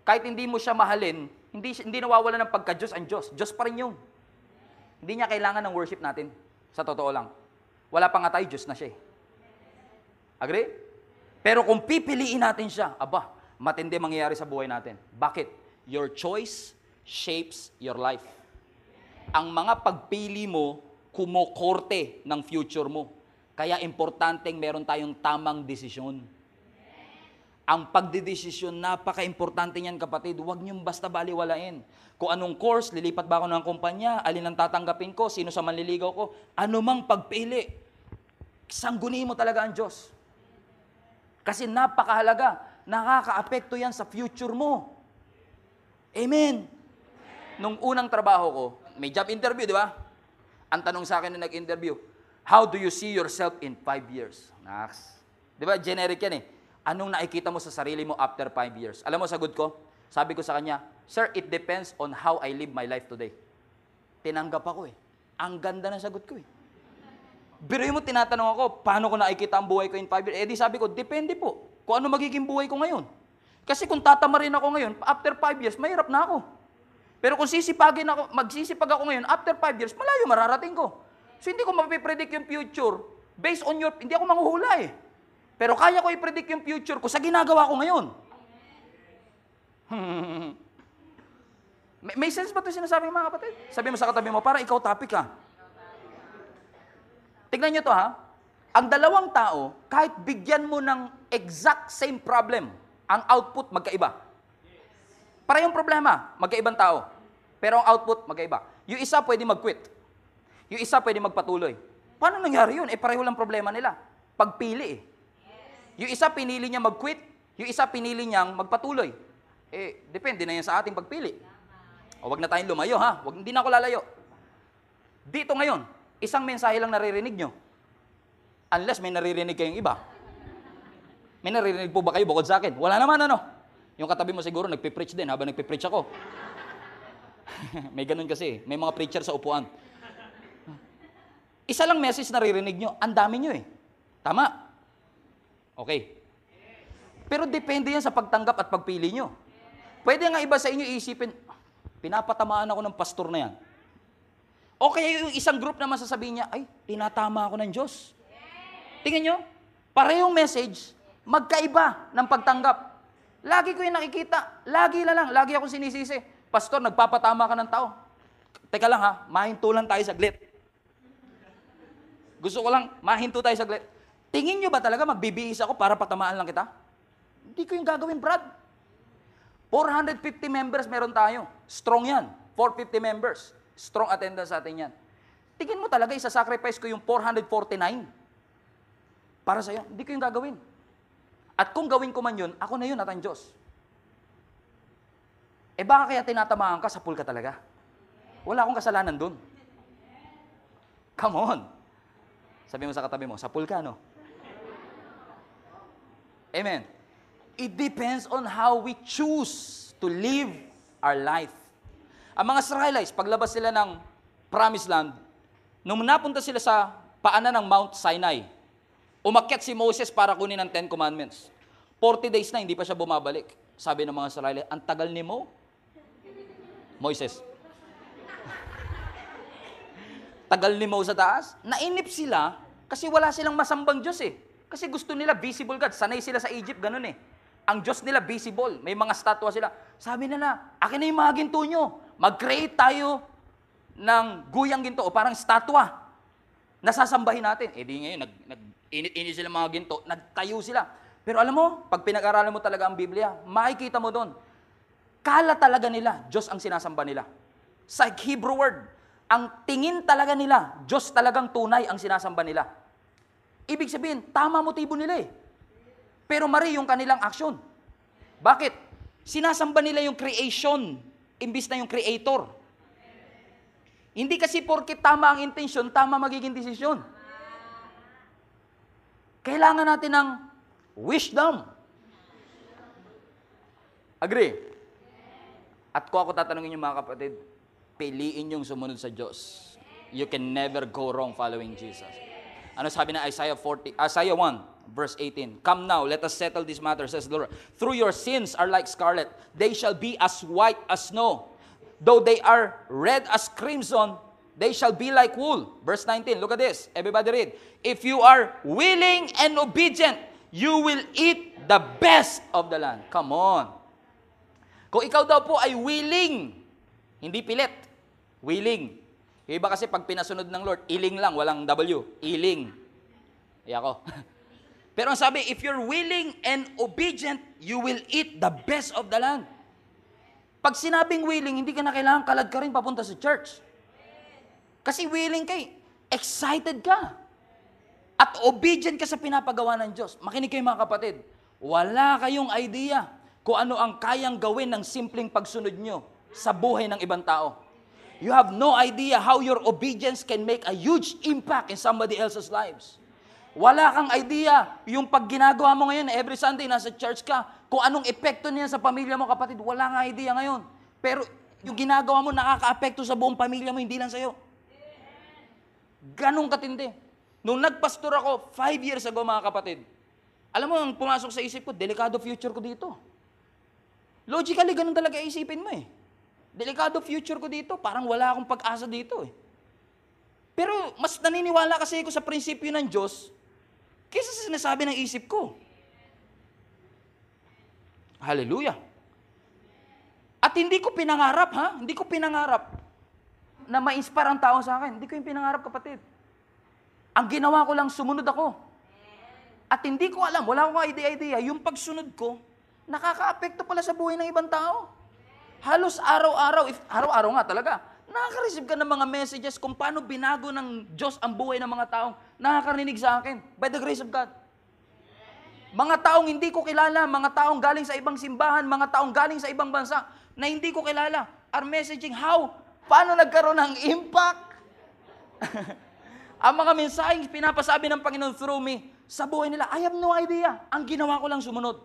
Kahit hindi mo siya mahalin, hindi, hindi nawawala ng pagka-Diyos ang Diyos. Diyos pa rin yung. Hindi niya kailangan ng worship natin. Sa totoo lang. Wala pa nga tayo, Diyos na siya eh. Agree? Pero kung pipiliin natin siya, aba, matindi mangyayari sa buhay natin. Bakit? Your choice shapes your life. Ang mga pagpili mo, kumokorte ng future mo. Kaya importanteng meron tayong tamang desisyon. Ang pagdidesisyon, napaka-importante niyan kapatid. Huwag niyong basta baliwalain. Kung anong course, lilipat ba ako ng kumpanya, alin ang tatanggapin ko, sino sa manliligaw ko, anumang pagpili, sangguni mo talaga ang Diyos. Kasi napakahalaga, nakaka-apekto yan sa future mo. Amen. Nung unang trabaho ko, may job interview, di ba? Ang tanong sa akin na nag-interview, how do you see yourself in five years? Naks. Di ba, generic yan eh. Anong nakikita mo sa sarili mo after five years? Alam mo, sagot ko? Sabi ko sa kanya, Sir, it depends on how I live my life today. Tinanggap ako eh. Ang ganda ng sagot ko eh. Biruin mo, tinatanong ako, paano ko nakikita ang buhay ko in five years? Eh di sabi ko, depende po. Kung ano magiging buhay ko ngayon. Kasi kung tatama rin ako ngayon, after five years, mahirap na ako. Pero kung sisipagin ako, magsisipag ako ngayon, after five years, malayo mararating ko. So hindi ko mapipredict yung future based on your, hindi ako manghuhula eh. Pero kaya ko i-predict yung future ko sa ginagawa ko ngayon. may, may sense ba ito sinasabi mga kapatid? Sabi mo sa katabi mo, parang ikaw topic ka. Tignan nyo to ha. Ang dalawang tao, kahit bigyan mo ng exact same problem, ang output magkaiba. Parehong problema, magkaibang tao. Pero ang output magkaiba. Yung isa pwede mag-quit. Yung isa pwede magpatuloy. Paano nangyari yun? Eh pareho lang problema nila. Pagpili eh. Yung isa pinili niya mag-quit, yung isa pinili niyang magpatuloy. Eh, depende na yan sa ating pagpili. O wag na tayong lumayo ha. Wag, hindi na ako lalayo. Dito ngayon, isang mensahe lang naririnig nyo. Unless may naririnig kayong iba. May naririnig po ba kayo bukod sa akin? Wala naman ano. Yung katabi mo siguro nagpipreach din habang nagpipreach ako. may ganun kasi. May mga preacher sa upuan. Isa lang message naririnig nyo. Ang dami nyo eh. Tama. Okay. Pero depende yan sa pagtanggap at pagpili nyo. Pwede nga iba sa inyo isipin, pinapatamaan ako ng pastor na yan. O kaya yung isang group naman sasabihin niya, ay, tinatama ako ng Diyos. Tingnan nyo, parehong message, magkaiba ng pagtanggap. Lagi ko yung nakikita, lagi na lang, lagi ako sinisisi. Pastor, nagpapatama ka ng tao. Teka lang ha, mahintulan tayo saglit. Gusto ko lang, mahinto tayo saglit. Tingin nyo ba talaga magbibihis ako para patamaan lang kita? Hindi ko yung gagawin, Brad. 450 members meron tayo. Strong yan. 450 members. Strong attendance sa atin yan. Tingin mo talaga, isa-sacrifice ko yung 449 para sa'yo. Hindi ko yung gagawin. At kung gawin ko man yun, ako na yun at ang Diyos. Eh baka kaya tinatamaan ka, sa pool ka talaga? Wala akong kasalanan dun. Come on. Sabi mo sa katabi mo, sa pool ka, no? Amen. It depends on how we choose to live our life. Ang mga Israelites, paglabas sila ng Promised Land, nung napunta sila sa paanan ng Mount Sinai, umakyat si Moses para kunin ang Ten Commandments. 40 days na, hindi pa siya bumabalik. Sabi ng mga Israelites, ang tagal ni Mo. Moises. tagal ni Mo sa taas. Nainip sila kasi wala silang masambang Diyos eh. Kasi gusto nila visible God. Sanay sila sa Egypt, ganun eh. Ang Diyos nila visible. May mga statwa sila. Sabi nila, akin na yung mga ginto nyo. Mag-create tayo ng guyang ginto o parang statwa. Nasasambahin natin. Eh di ngayon, nag, nag, init-init sila mga ginto. Nagtayo sila. Pero alam mo, pag pinag-aralan mo talaga ang Biblia, makikita mo doon, kala talaga nila, Diyos ang sinasamba nila. Sa Hebrew word, ang tingin talaga nila, Diyos talagang tunay ang sinasamba nila. Ibig sabihin, tama motibo nila eh. Pero mali yung kanilang aksyon. Bakit? Sinasamba nila yung creation, imbis na yung creator. Hindi kasi porkit tama ang intensyon, tama magiging desisyon. Kailangan natin ng wisdom. Agree? At kung ako tatanungin yung mga kapatid, piliin yung sumunod sa Diyos. You can never go wrong following Jesus. Ano sabi na Isaiah 40, Isaiah 1, verse 18. Come now, let us settle this matter, says the Lord. Through your sins are like scarlet. They shall be as white as snow. Though they are red as crimson, they shall be like wool. Verse 19, look at this. Everybody read. If you are willing and obedient, you will eat the best of the land. Come on. Kung ikaw daw po ay willing, hindi pilit, willing. Yung iba kasi pag pinasunod ng Lord, iling lang, walang W. Iling. Iya ako. Pero ang sabi, if you're willing and obedient, you will eat the best of the land. Pag sinabing willing, hindi ka na kailangan kalad ka rin papunta sa church. Kasi willing kay, excited ka. At obedient ka sa pinapagawa ng Diyos. Makinig kayo mga kapatid. Wala kayong idea kung ano ang kayang gawin ng simpleng pagsunod nyo sa buhay ng ibang tao. You have no idea how your obedience can make a huge impact in somebody else's lives. Wala kang idea yung pag ginagawa mo ngayon, every Sunday nasa church ka, kung anong epekto niya sa pamilya mo, kapatid, wala kang idea ngayon. Pero yung ginagawa mo nakaka-apekto sa buong pamilya mo, hindi lang sa'yo. Ganong katindi. Nung nagpastor ako, five years ago mga kapatid, alam mo, ang pumasok sa isip ko, delikado future ko dito. Logically, ganun talaga isipin mo eh. Delikado future ko dito, parang wala akong pag-asa dito eh. Pero mas naniniwala kasi ako sa prinsipyo ng Diyos kaysa sa sinasabi ng isip ko. Hallelujah. At hindi ko pinangarap, ha? Hindi ko pinangarap na ma-inspire ang tao sa akin. Hindi ko yung pinangarap, kapatid. Ang ginawa ko lang, sumunod ako. At hindi ko alam, wala akong idea-idea, yung pagsunod ko, nakaka-apekto pala sa buhay ng ibang tao. Halos araw-araw, if araw-araw nga talaga, nakaka-receive ka ng mga messages kung paano binago ng Diyos ang buhay ng mga taong nakakarinig sa akin by the grace of God. Mga taong hindi ko kilala, mga taong galing sa ibang simbahan, mga taong galing sa ibang bansa na hindi ko kilala are messaging how? Paano nagkaroon ng impact? ang mga mensaheng pinapasabi ng Panginoon through me sa buhay nila, I have no idea. Ang ginawa ko lang sumunod.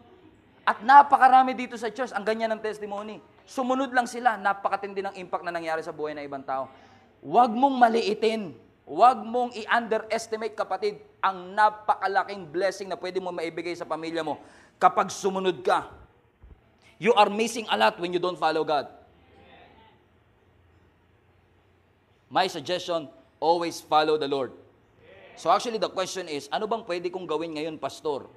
At napakarami dito sa church ang ganyan ng testimony. Sumunod lang sila, napakatindi ng impact na nangyari sa buhay ng ibang tao. Huwag mong maliitin. Huwag mong i-underestimate, kapatid, ang napakalaking blessing na pwede mo maibigay sa pamilya mo kapag sumunod ka. You are missing a lot when you don't follow God. My suggestion, always follow the Lord. So actually the question is, ano bang pwede kong gawin ngayon, pastor,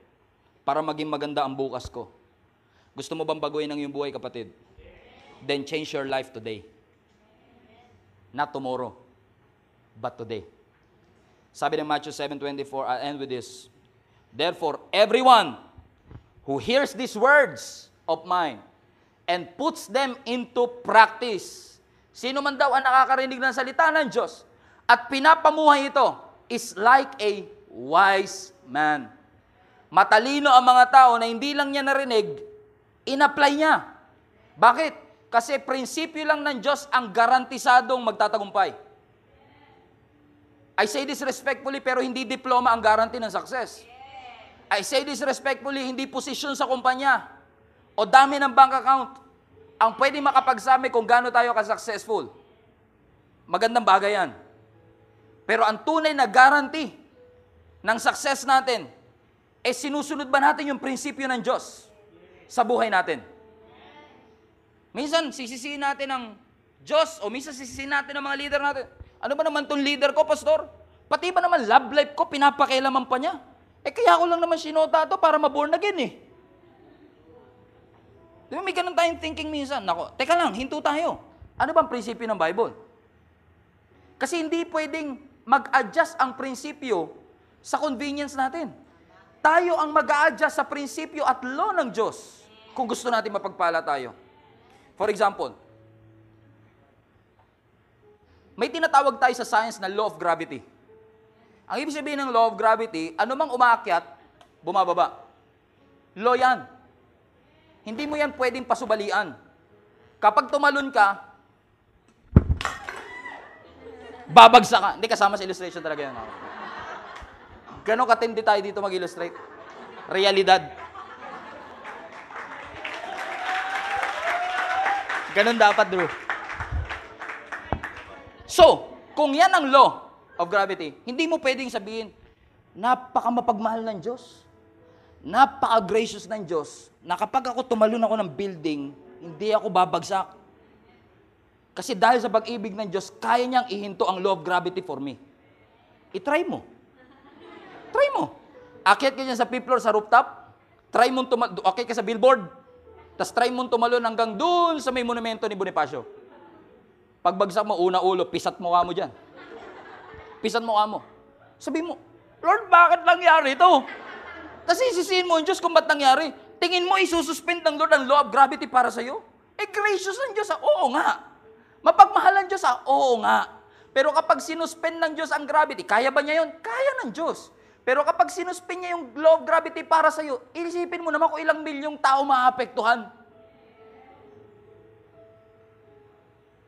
para maging maganda ang bukas ko? Gusto mo bang baguhin ang iyong buhay, kapatid? Then change your life today. Not tomorrow, but today. Sabi ng Matthew 7.24, I'll end with this. Therefore, everyone who hears these words of mine and puts them into practice. Sino man daw ang nakakarinig ng salita ng Diyos at pinapamuhay ito is like a wise man Matalino ang mga tao na hindi lang niya narinig, in-apply niya. Bakit? Kasi prinsipyo lang ng Diyos ang garantisadong magtatagumpay. I say this respectfully pero hindi diploma ang guarantee ng success. I say this respectfully, hindi posisyon sa kumpanya o dami ng bank account ang pwede makapagsabi kung gaano tayo ka-successful. Magandang bagay yan. Pero ang tunay na guarantee ng success natin, eh sinusunod ba natin yung prinsipyo ng Diyos sa buhay natin? Minsan, sisisihin natin ang Diyos o minsan sisisihin natin ang mga leader natin. Ano ba naman tong leader ko, pastor? Pati ba naman love life ko, pinapakailaman pa niya? Eh kaya ko lang naman sinota to para maborn again eh. Di ba may ganun tayong thinking minsan? Nako, teka lang, hinto tayo. Ano bang prinsipyo ng Bible? Kasi hindi pwedeng mag-adjust ang prinsipyo sa convenience natin. Tayo ang mag adjust sa prinsipyo at law ng Diyos kung gusto natin mapagpala tayo. For example, may tinatawag tayo sa science na law of gravity. Ang ibig sabihin ng law of gravity, anumang umaakyat, bumababa. Law yan. Hindi mo yan pwedeng pasubalian. Kapag tumalon ka, babagsak ka. Hindi kasama sa illustration talaga yan. Ganon katindi tayo dito mag-illustrate. Realidad. Ganon dapat, Drew. So, kung yan ang law of gravity, hindi mo pwedeng sabihin, napaka mapagmahal ng Diyos. Napaka-gracious ng Diyos na kapag ako tumalon ako ng building, hindi ako babagsak. Kasi dahil sa pag-ibig ng Diyos, kaya niyang ihinto ang law of gravity for me. I-try mo. Try mo. Akyat ka sa fifth floor, sa rooftop. Try mo tumal... Okay ka sa billboard. Tapos try mo tumalon hanggang doon sa may monumento ni Bonifacio. Pagbagsak mo, una ulo, pisat mo ka mo dyan. Pisat mo ka mo. Sabi mo, Lord, bakit nangyari ito? Tapos isisihin mo ang Diyos kung ba't nangyari. Tingin mo, isususpend ng Lord ang law of gravity para sa'yo? Eh, gracious ng Diyos, ah. Oo nga. Mapagmahal ng Diyos, ah. Oo nga. Pero kapag sinuspend ng Diyos ang gravity, kaya ba niya yun? Kaya ng Diyos. Pero kapag sinuspend niya yung law of gravity para sa'yo, inisipin mo naman kung ilang milyong tao maapektuhan.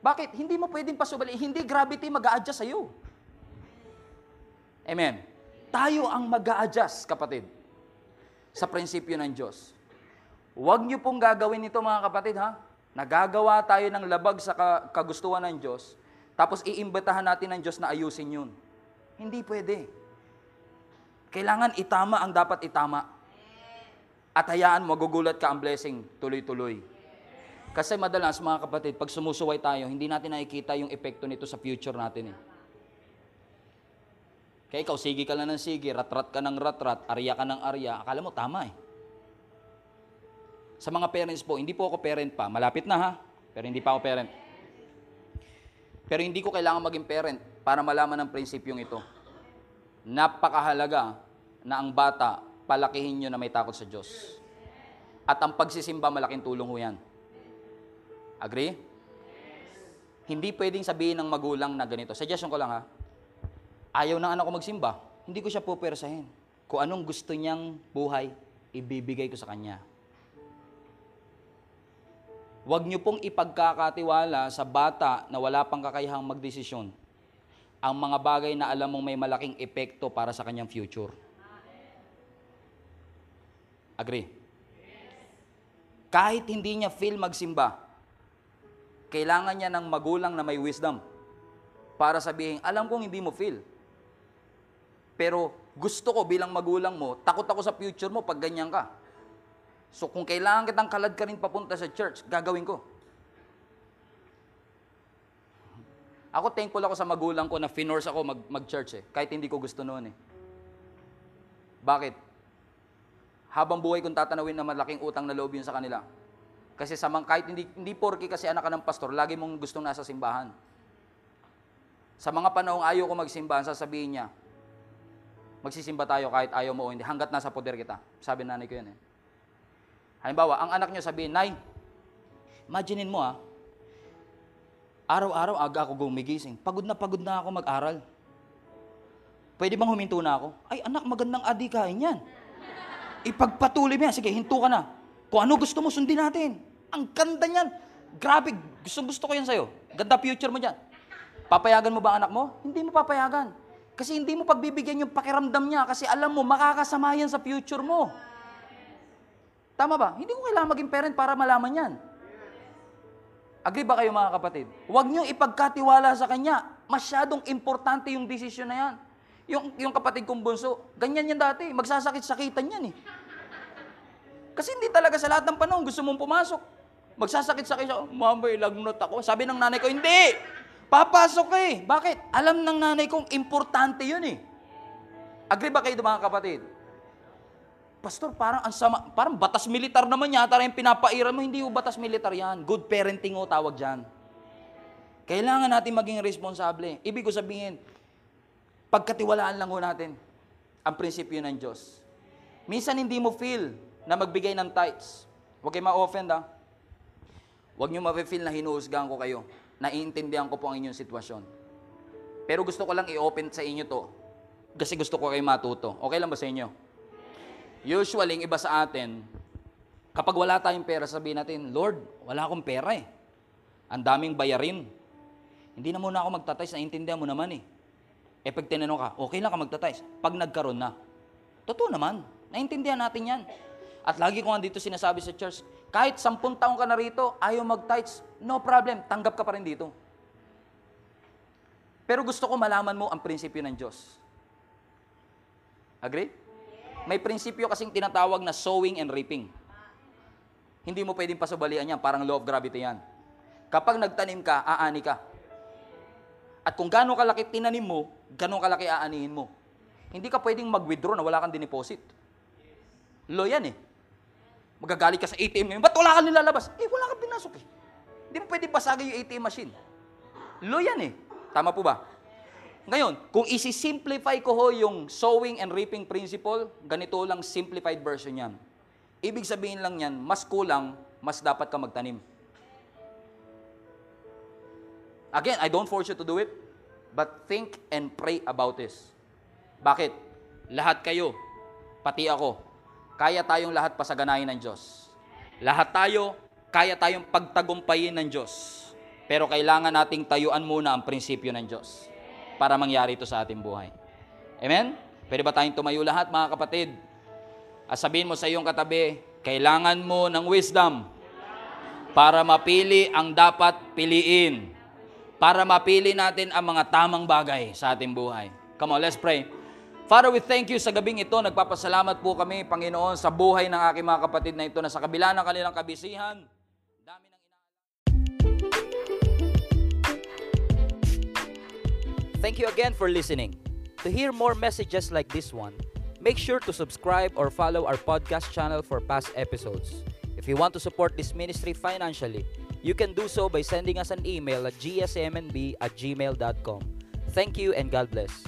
Bakit? Hindi mo pwedeng pasubali. Hindi gravity mag adjust sa'yo. Amen. Tayo ang mag adjust kapatid, sa prinsipyo ng Diyos. Huwag niyo pong gagawin ito mga kapatid ha. Nagagawa tayo ng labag sa ka- kagustuhan ng Diyos, tapos iimbitahan natin ng Diyos na ayusin yun. Hindi pwede. Kailangan itama ang dapat itama. At hayaan magugulat ka ang blessing tuloy-tuloy. Kasi madalas mga kapatid, pag sumusuway tayo, hindi natin nakikita yung epekto nito sa future natin eh. Kaya ikaw, sige ka lang ng sige, rat-rat ka ng rat-rat, arya ka ng arya, akala mo tama eh. Sa mga parents po, hindi po ako parent pa, malapit na ha, pero hindi pa ako parent. Pero hindi ko kailangan maging parent para malaman ang prinsipyong ito. Napakahalaga na ang bata, palakihin nyo na may takot sa Diyos. At ang pagsisimba, malaking tulong ho yan. Agree? Hindi pwedeng sabihin ng magulang na ganito. Suggestion ko lang ha. Ayaw ng anak ko magsimba. Hindi ko siya pupersahin. Kung anong gusto niyang buhay, ibibigay ko sa kanya. Huwag niyo pong ipagkakatiwala sa bata na wala pang kakayahang magdesisyon ang mga bagay na alam mong may malaking epekto para sa kanyang future. Agree? Kahit hindi niya feel magsimba, kailangan niya ng magulang na may wisdom para sabihin, alam kong hindi mo feel. Pero gusto ko bilang magulang mo, takot ako sa future mo pag ganyan ka. So kung kailangan kitang kalad ka rin papunta sa church, gagawin ko. Ako thankful ako sa magulang ko na finorce ako mag, mag-church eh, kahit hindi ko gusto noon eh. Bakit? Habang buhay kong tatanawin na malaking utang na loob yun sa kanila. Kasi sa mga, kahit hindi, hindi porky kasi anak ka ng pastor, lagi mong gustong nasa simbahan. Sa mga panahong ayaw ko magsimbahan, sasabihin niya, magsisimba tayo kahit ayaw mo o hindi, hanggat nasa poder kita. Sabi nanay ko yun eh. Halimbawa, ang anak niyo sabihin, Nay, imaginein mo ah, araw-araw aga ako gumigising. Pagod na pagod na ako mag-aral. Pwede bang huminto na ako? Ay anak, magandang adikain yan. Ipagpatuloy mo yan. Sige, hinto ka na. Kung ano gusto mo, sundin natin. Ang ganda niyan. Grabe, gusto gusto ko yan sa'yo. Ganda future mo dyan. Papayagan mo ba anak mo? Hindi mo papayagan. Kasi hindi mo pagbibigyan yung pakiramdam niya kasi alam mo, makakasama yan sa future mo. Tama ba? Hindi ko kailangan maging parent para malaman yan. Agree ba kayo mga kapatid? Huwag niyo ipagkatiwala sa kanya. Masyadong importante yung desisyon na yan. Yung, yung kapatid kong bunso, ganyan yan dati. Magsasakit-sakitan yan eh. Kasi hindi talaga sa lahat ng panahon gusto mong pumasok. Magsasakit-sakit siya, Mama, ilagnot ako. Sabi ng nanay ko, hindi! Papasok ka eh. Bakit? Alam ng nanay kong importante yun eh. Agree ba kayo mga kapatid? Pastor, parang ang sama, parang batas militar naman yata yung pinapairan mo. Hindi ho batas militar yan. Good parenting ho tawag dyan. Kailangan natin maging responsable. Ibig ko sabihin, pagkatiwalaan lang ho natin ang prinsipyo ng Diyos. Minsan hindi mo feel na magbigay ng tithes. Huwag kayo ma-offend ha. Huwag nyo ma-feel na hinuhusgahan ko kayo. Naiintindihan ko po ang inyong sitwasyon. Pero gusto ko lang i-open sa inyo to. Kasi gusto ko kayo matuto. Okay lang ba sa inyo? Usually, iba sa atin, kapag wala tayong pera, sabihin natin, Lord, wala akong pera eh. Ang daming bayarin. Hindi na muna ako magtatays, naiintindihan mo naman eh. Eh pag tinanong ka, okay lang ka magtatays. Pag nagkaroon na, totoo naman, naiintindihan natin yan. At lagi ko nga dito sinasabi sa church, kahit sampung taong ka na rito, ayaw mag-tithes, no problem, tanggap ka pa rin dito. Pero gusto ko malaman mo ang prinsipyo ng Diyos. Agree? May prinsipyo kasing tinatawag na sowing and reaping. Hindi mo pwedeng pasubalian yan, parang law of gravity yan. Kapag nagtanim ka, aani ka. At kung gano'ng kalaki tinanim mo, gano'ng kalaki aanihin mo. Hindi ka pwedeng mag-withdraw na wala kang dineposit. Law yan eh. Magagalit ka sa ATM ngayon, ba't wala kang nilalabas? Eh, wala kang pinasok eh. Hindi mo pwedeng basagin yung ATM machine. Law yan eh. Tama po ba? Ngayon, kung isi-simplify ko ho yung sowing and reaping principle, ganito lang simplified version yan. Ibig sabihin lang yan, mas kulang, mas dapat ka magtanim. Again, I don't force you to do it, but think and pray about this. Bakit? Lahat kayo, pati ako, kaya tayong lahat pasaganahin ng Diyos. Lahat tayo, kaya tayong pagtagumpayin ng Diyos. Pero kailangan nating tayuan muna ang prinsipyo ng Diyos para mangyari ito sa ating buhay. Amen? Pwede ba tayong tumayo lahat, mga kapatid? At sabihin mo sa iyong katabi, kailangan mo ng wisdom para mapili ang dapat piliin. Para mapili natin ang mga tamang bagay sa ating buhay. Come on, let's pray. Father, we thank you sa gabing ito. Nagpapasalamat po kami, Panginoon, sa buhay ng aking mga kapatid na ito na sa kabila ng kanilang kabisihan, dami ng Thank you again for listening. To hear more messages like this one, make sure to subscribe or follow our podcast channel for past episodes. If you want to support this ministry financially, you can do so by sending us an email at gsmnb at gmail.com. Thank you and God bless.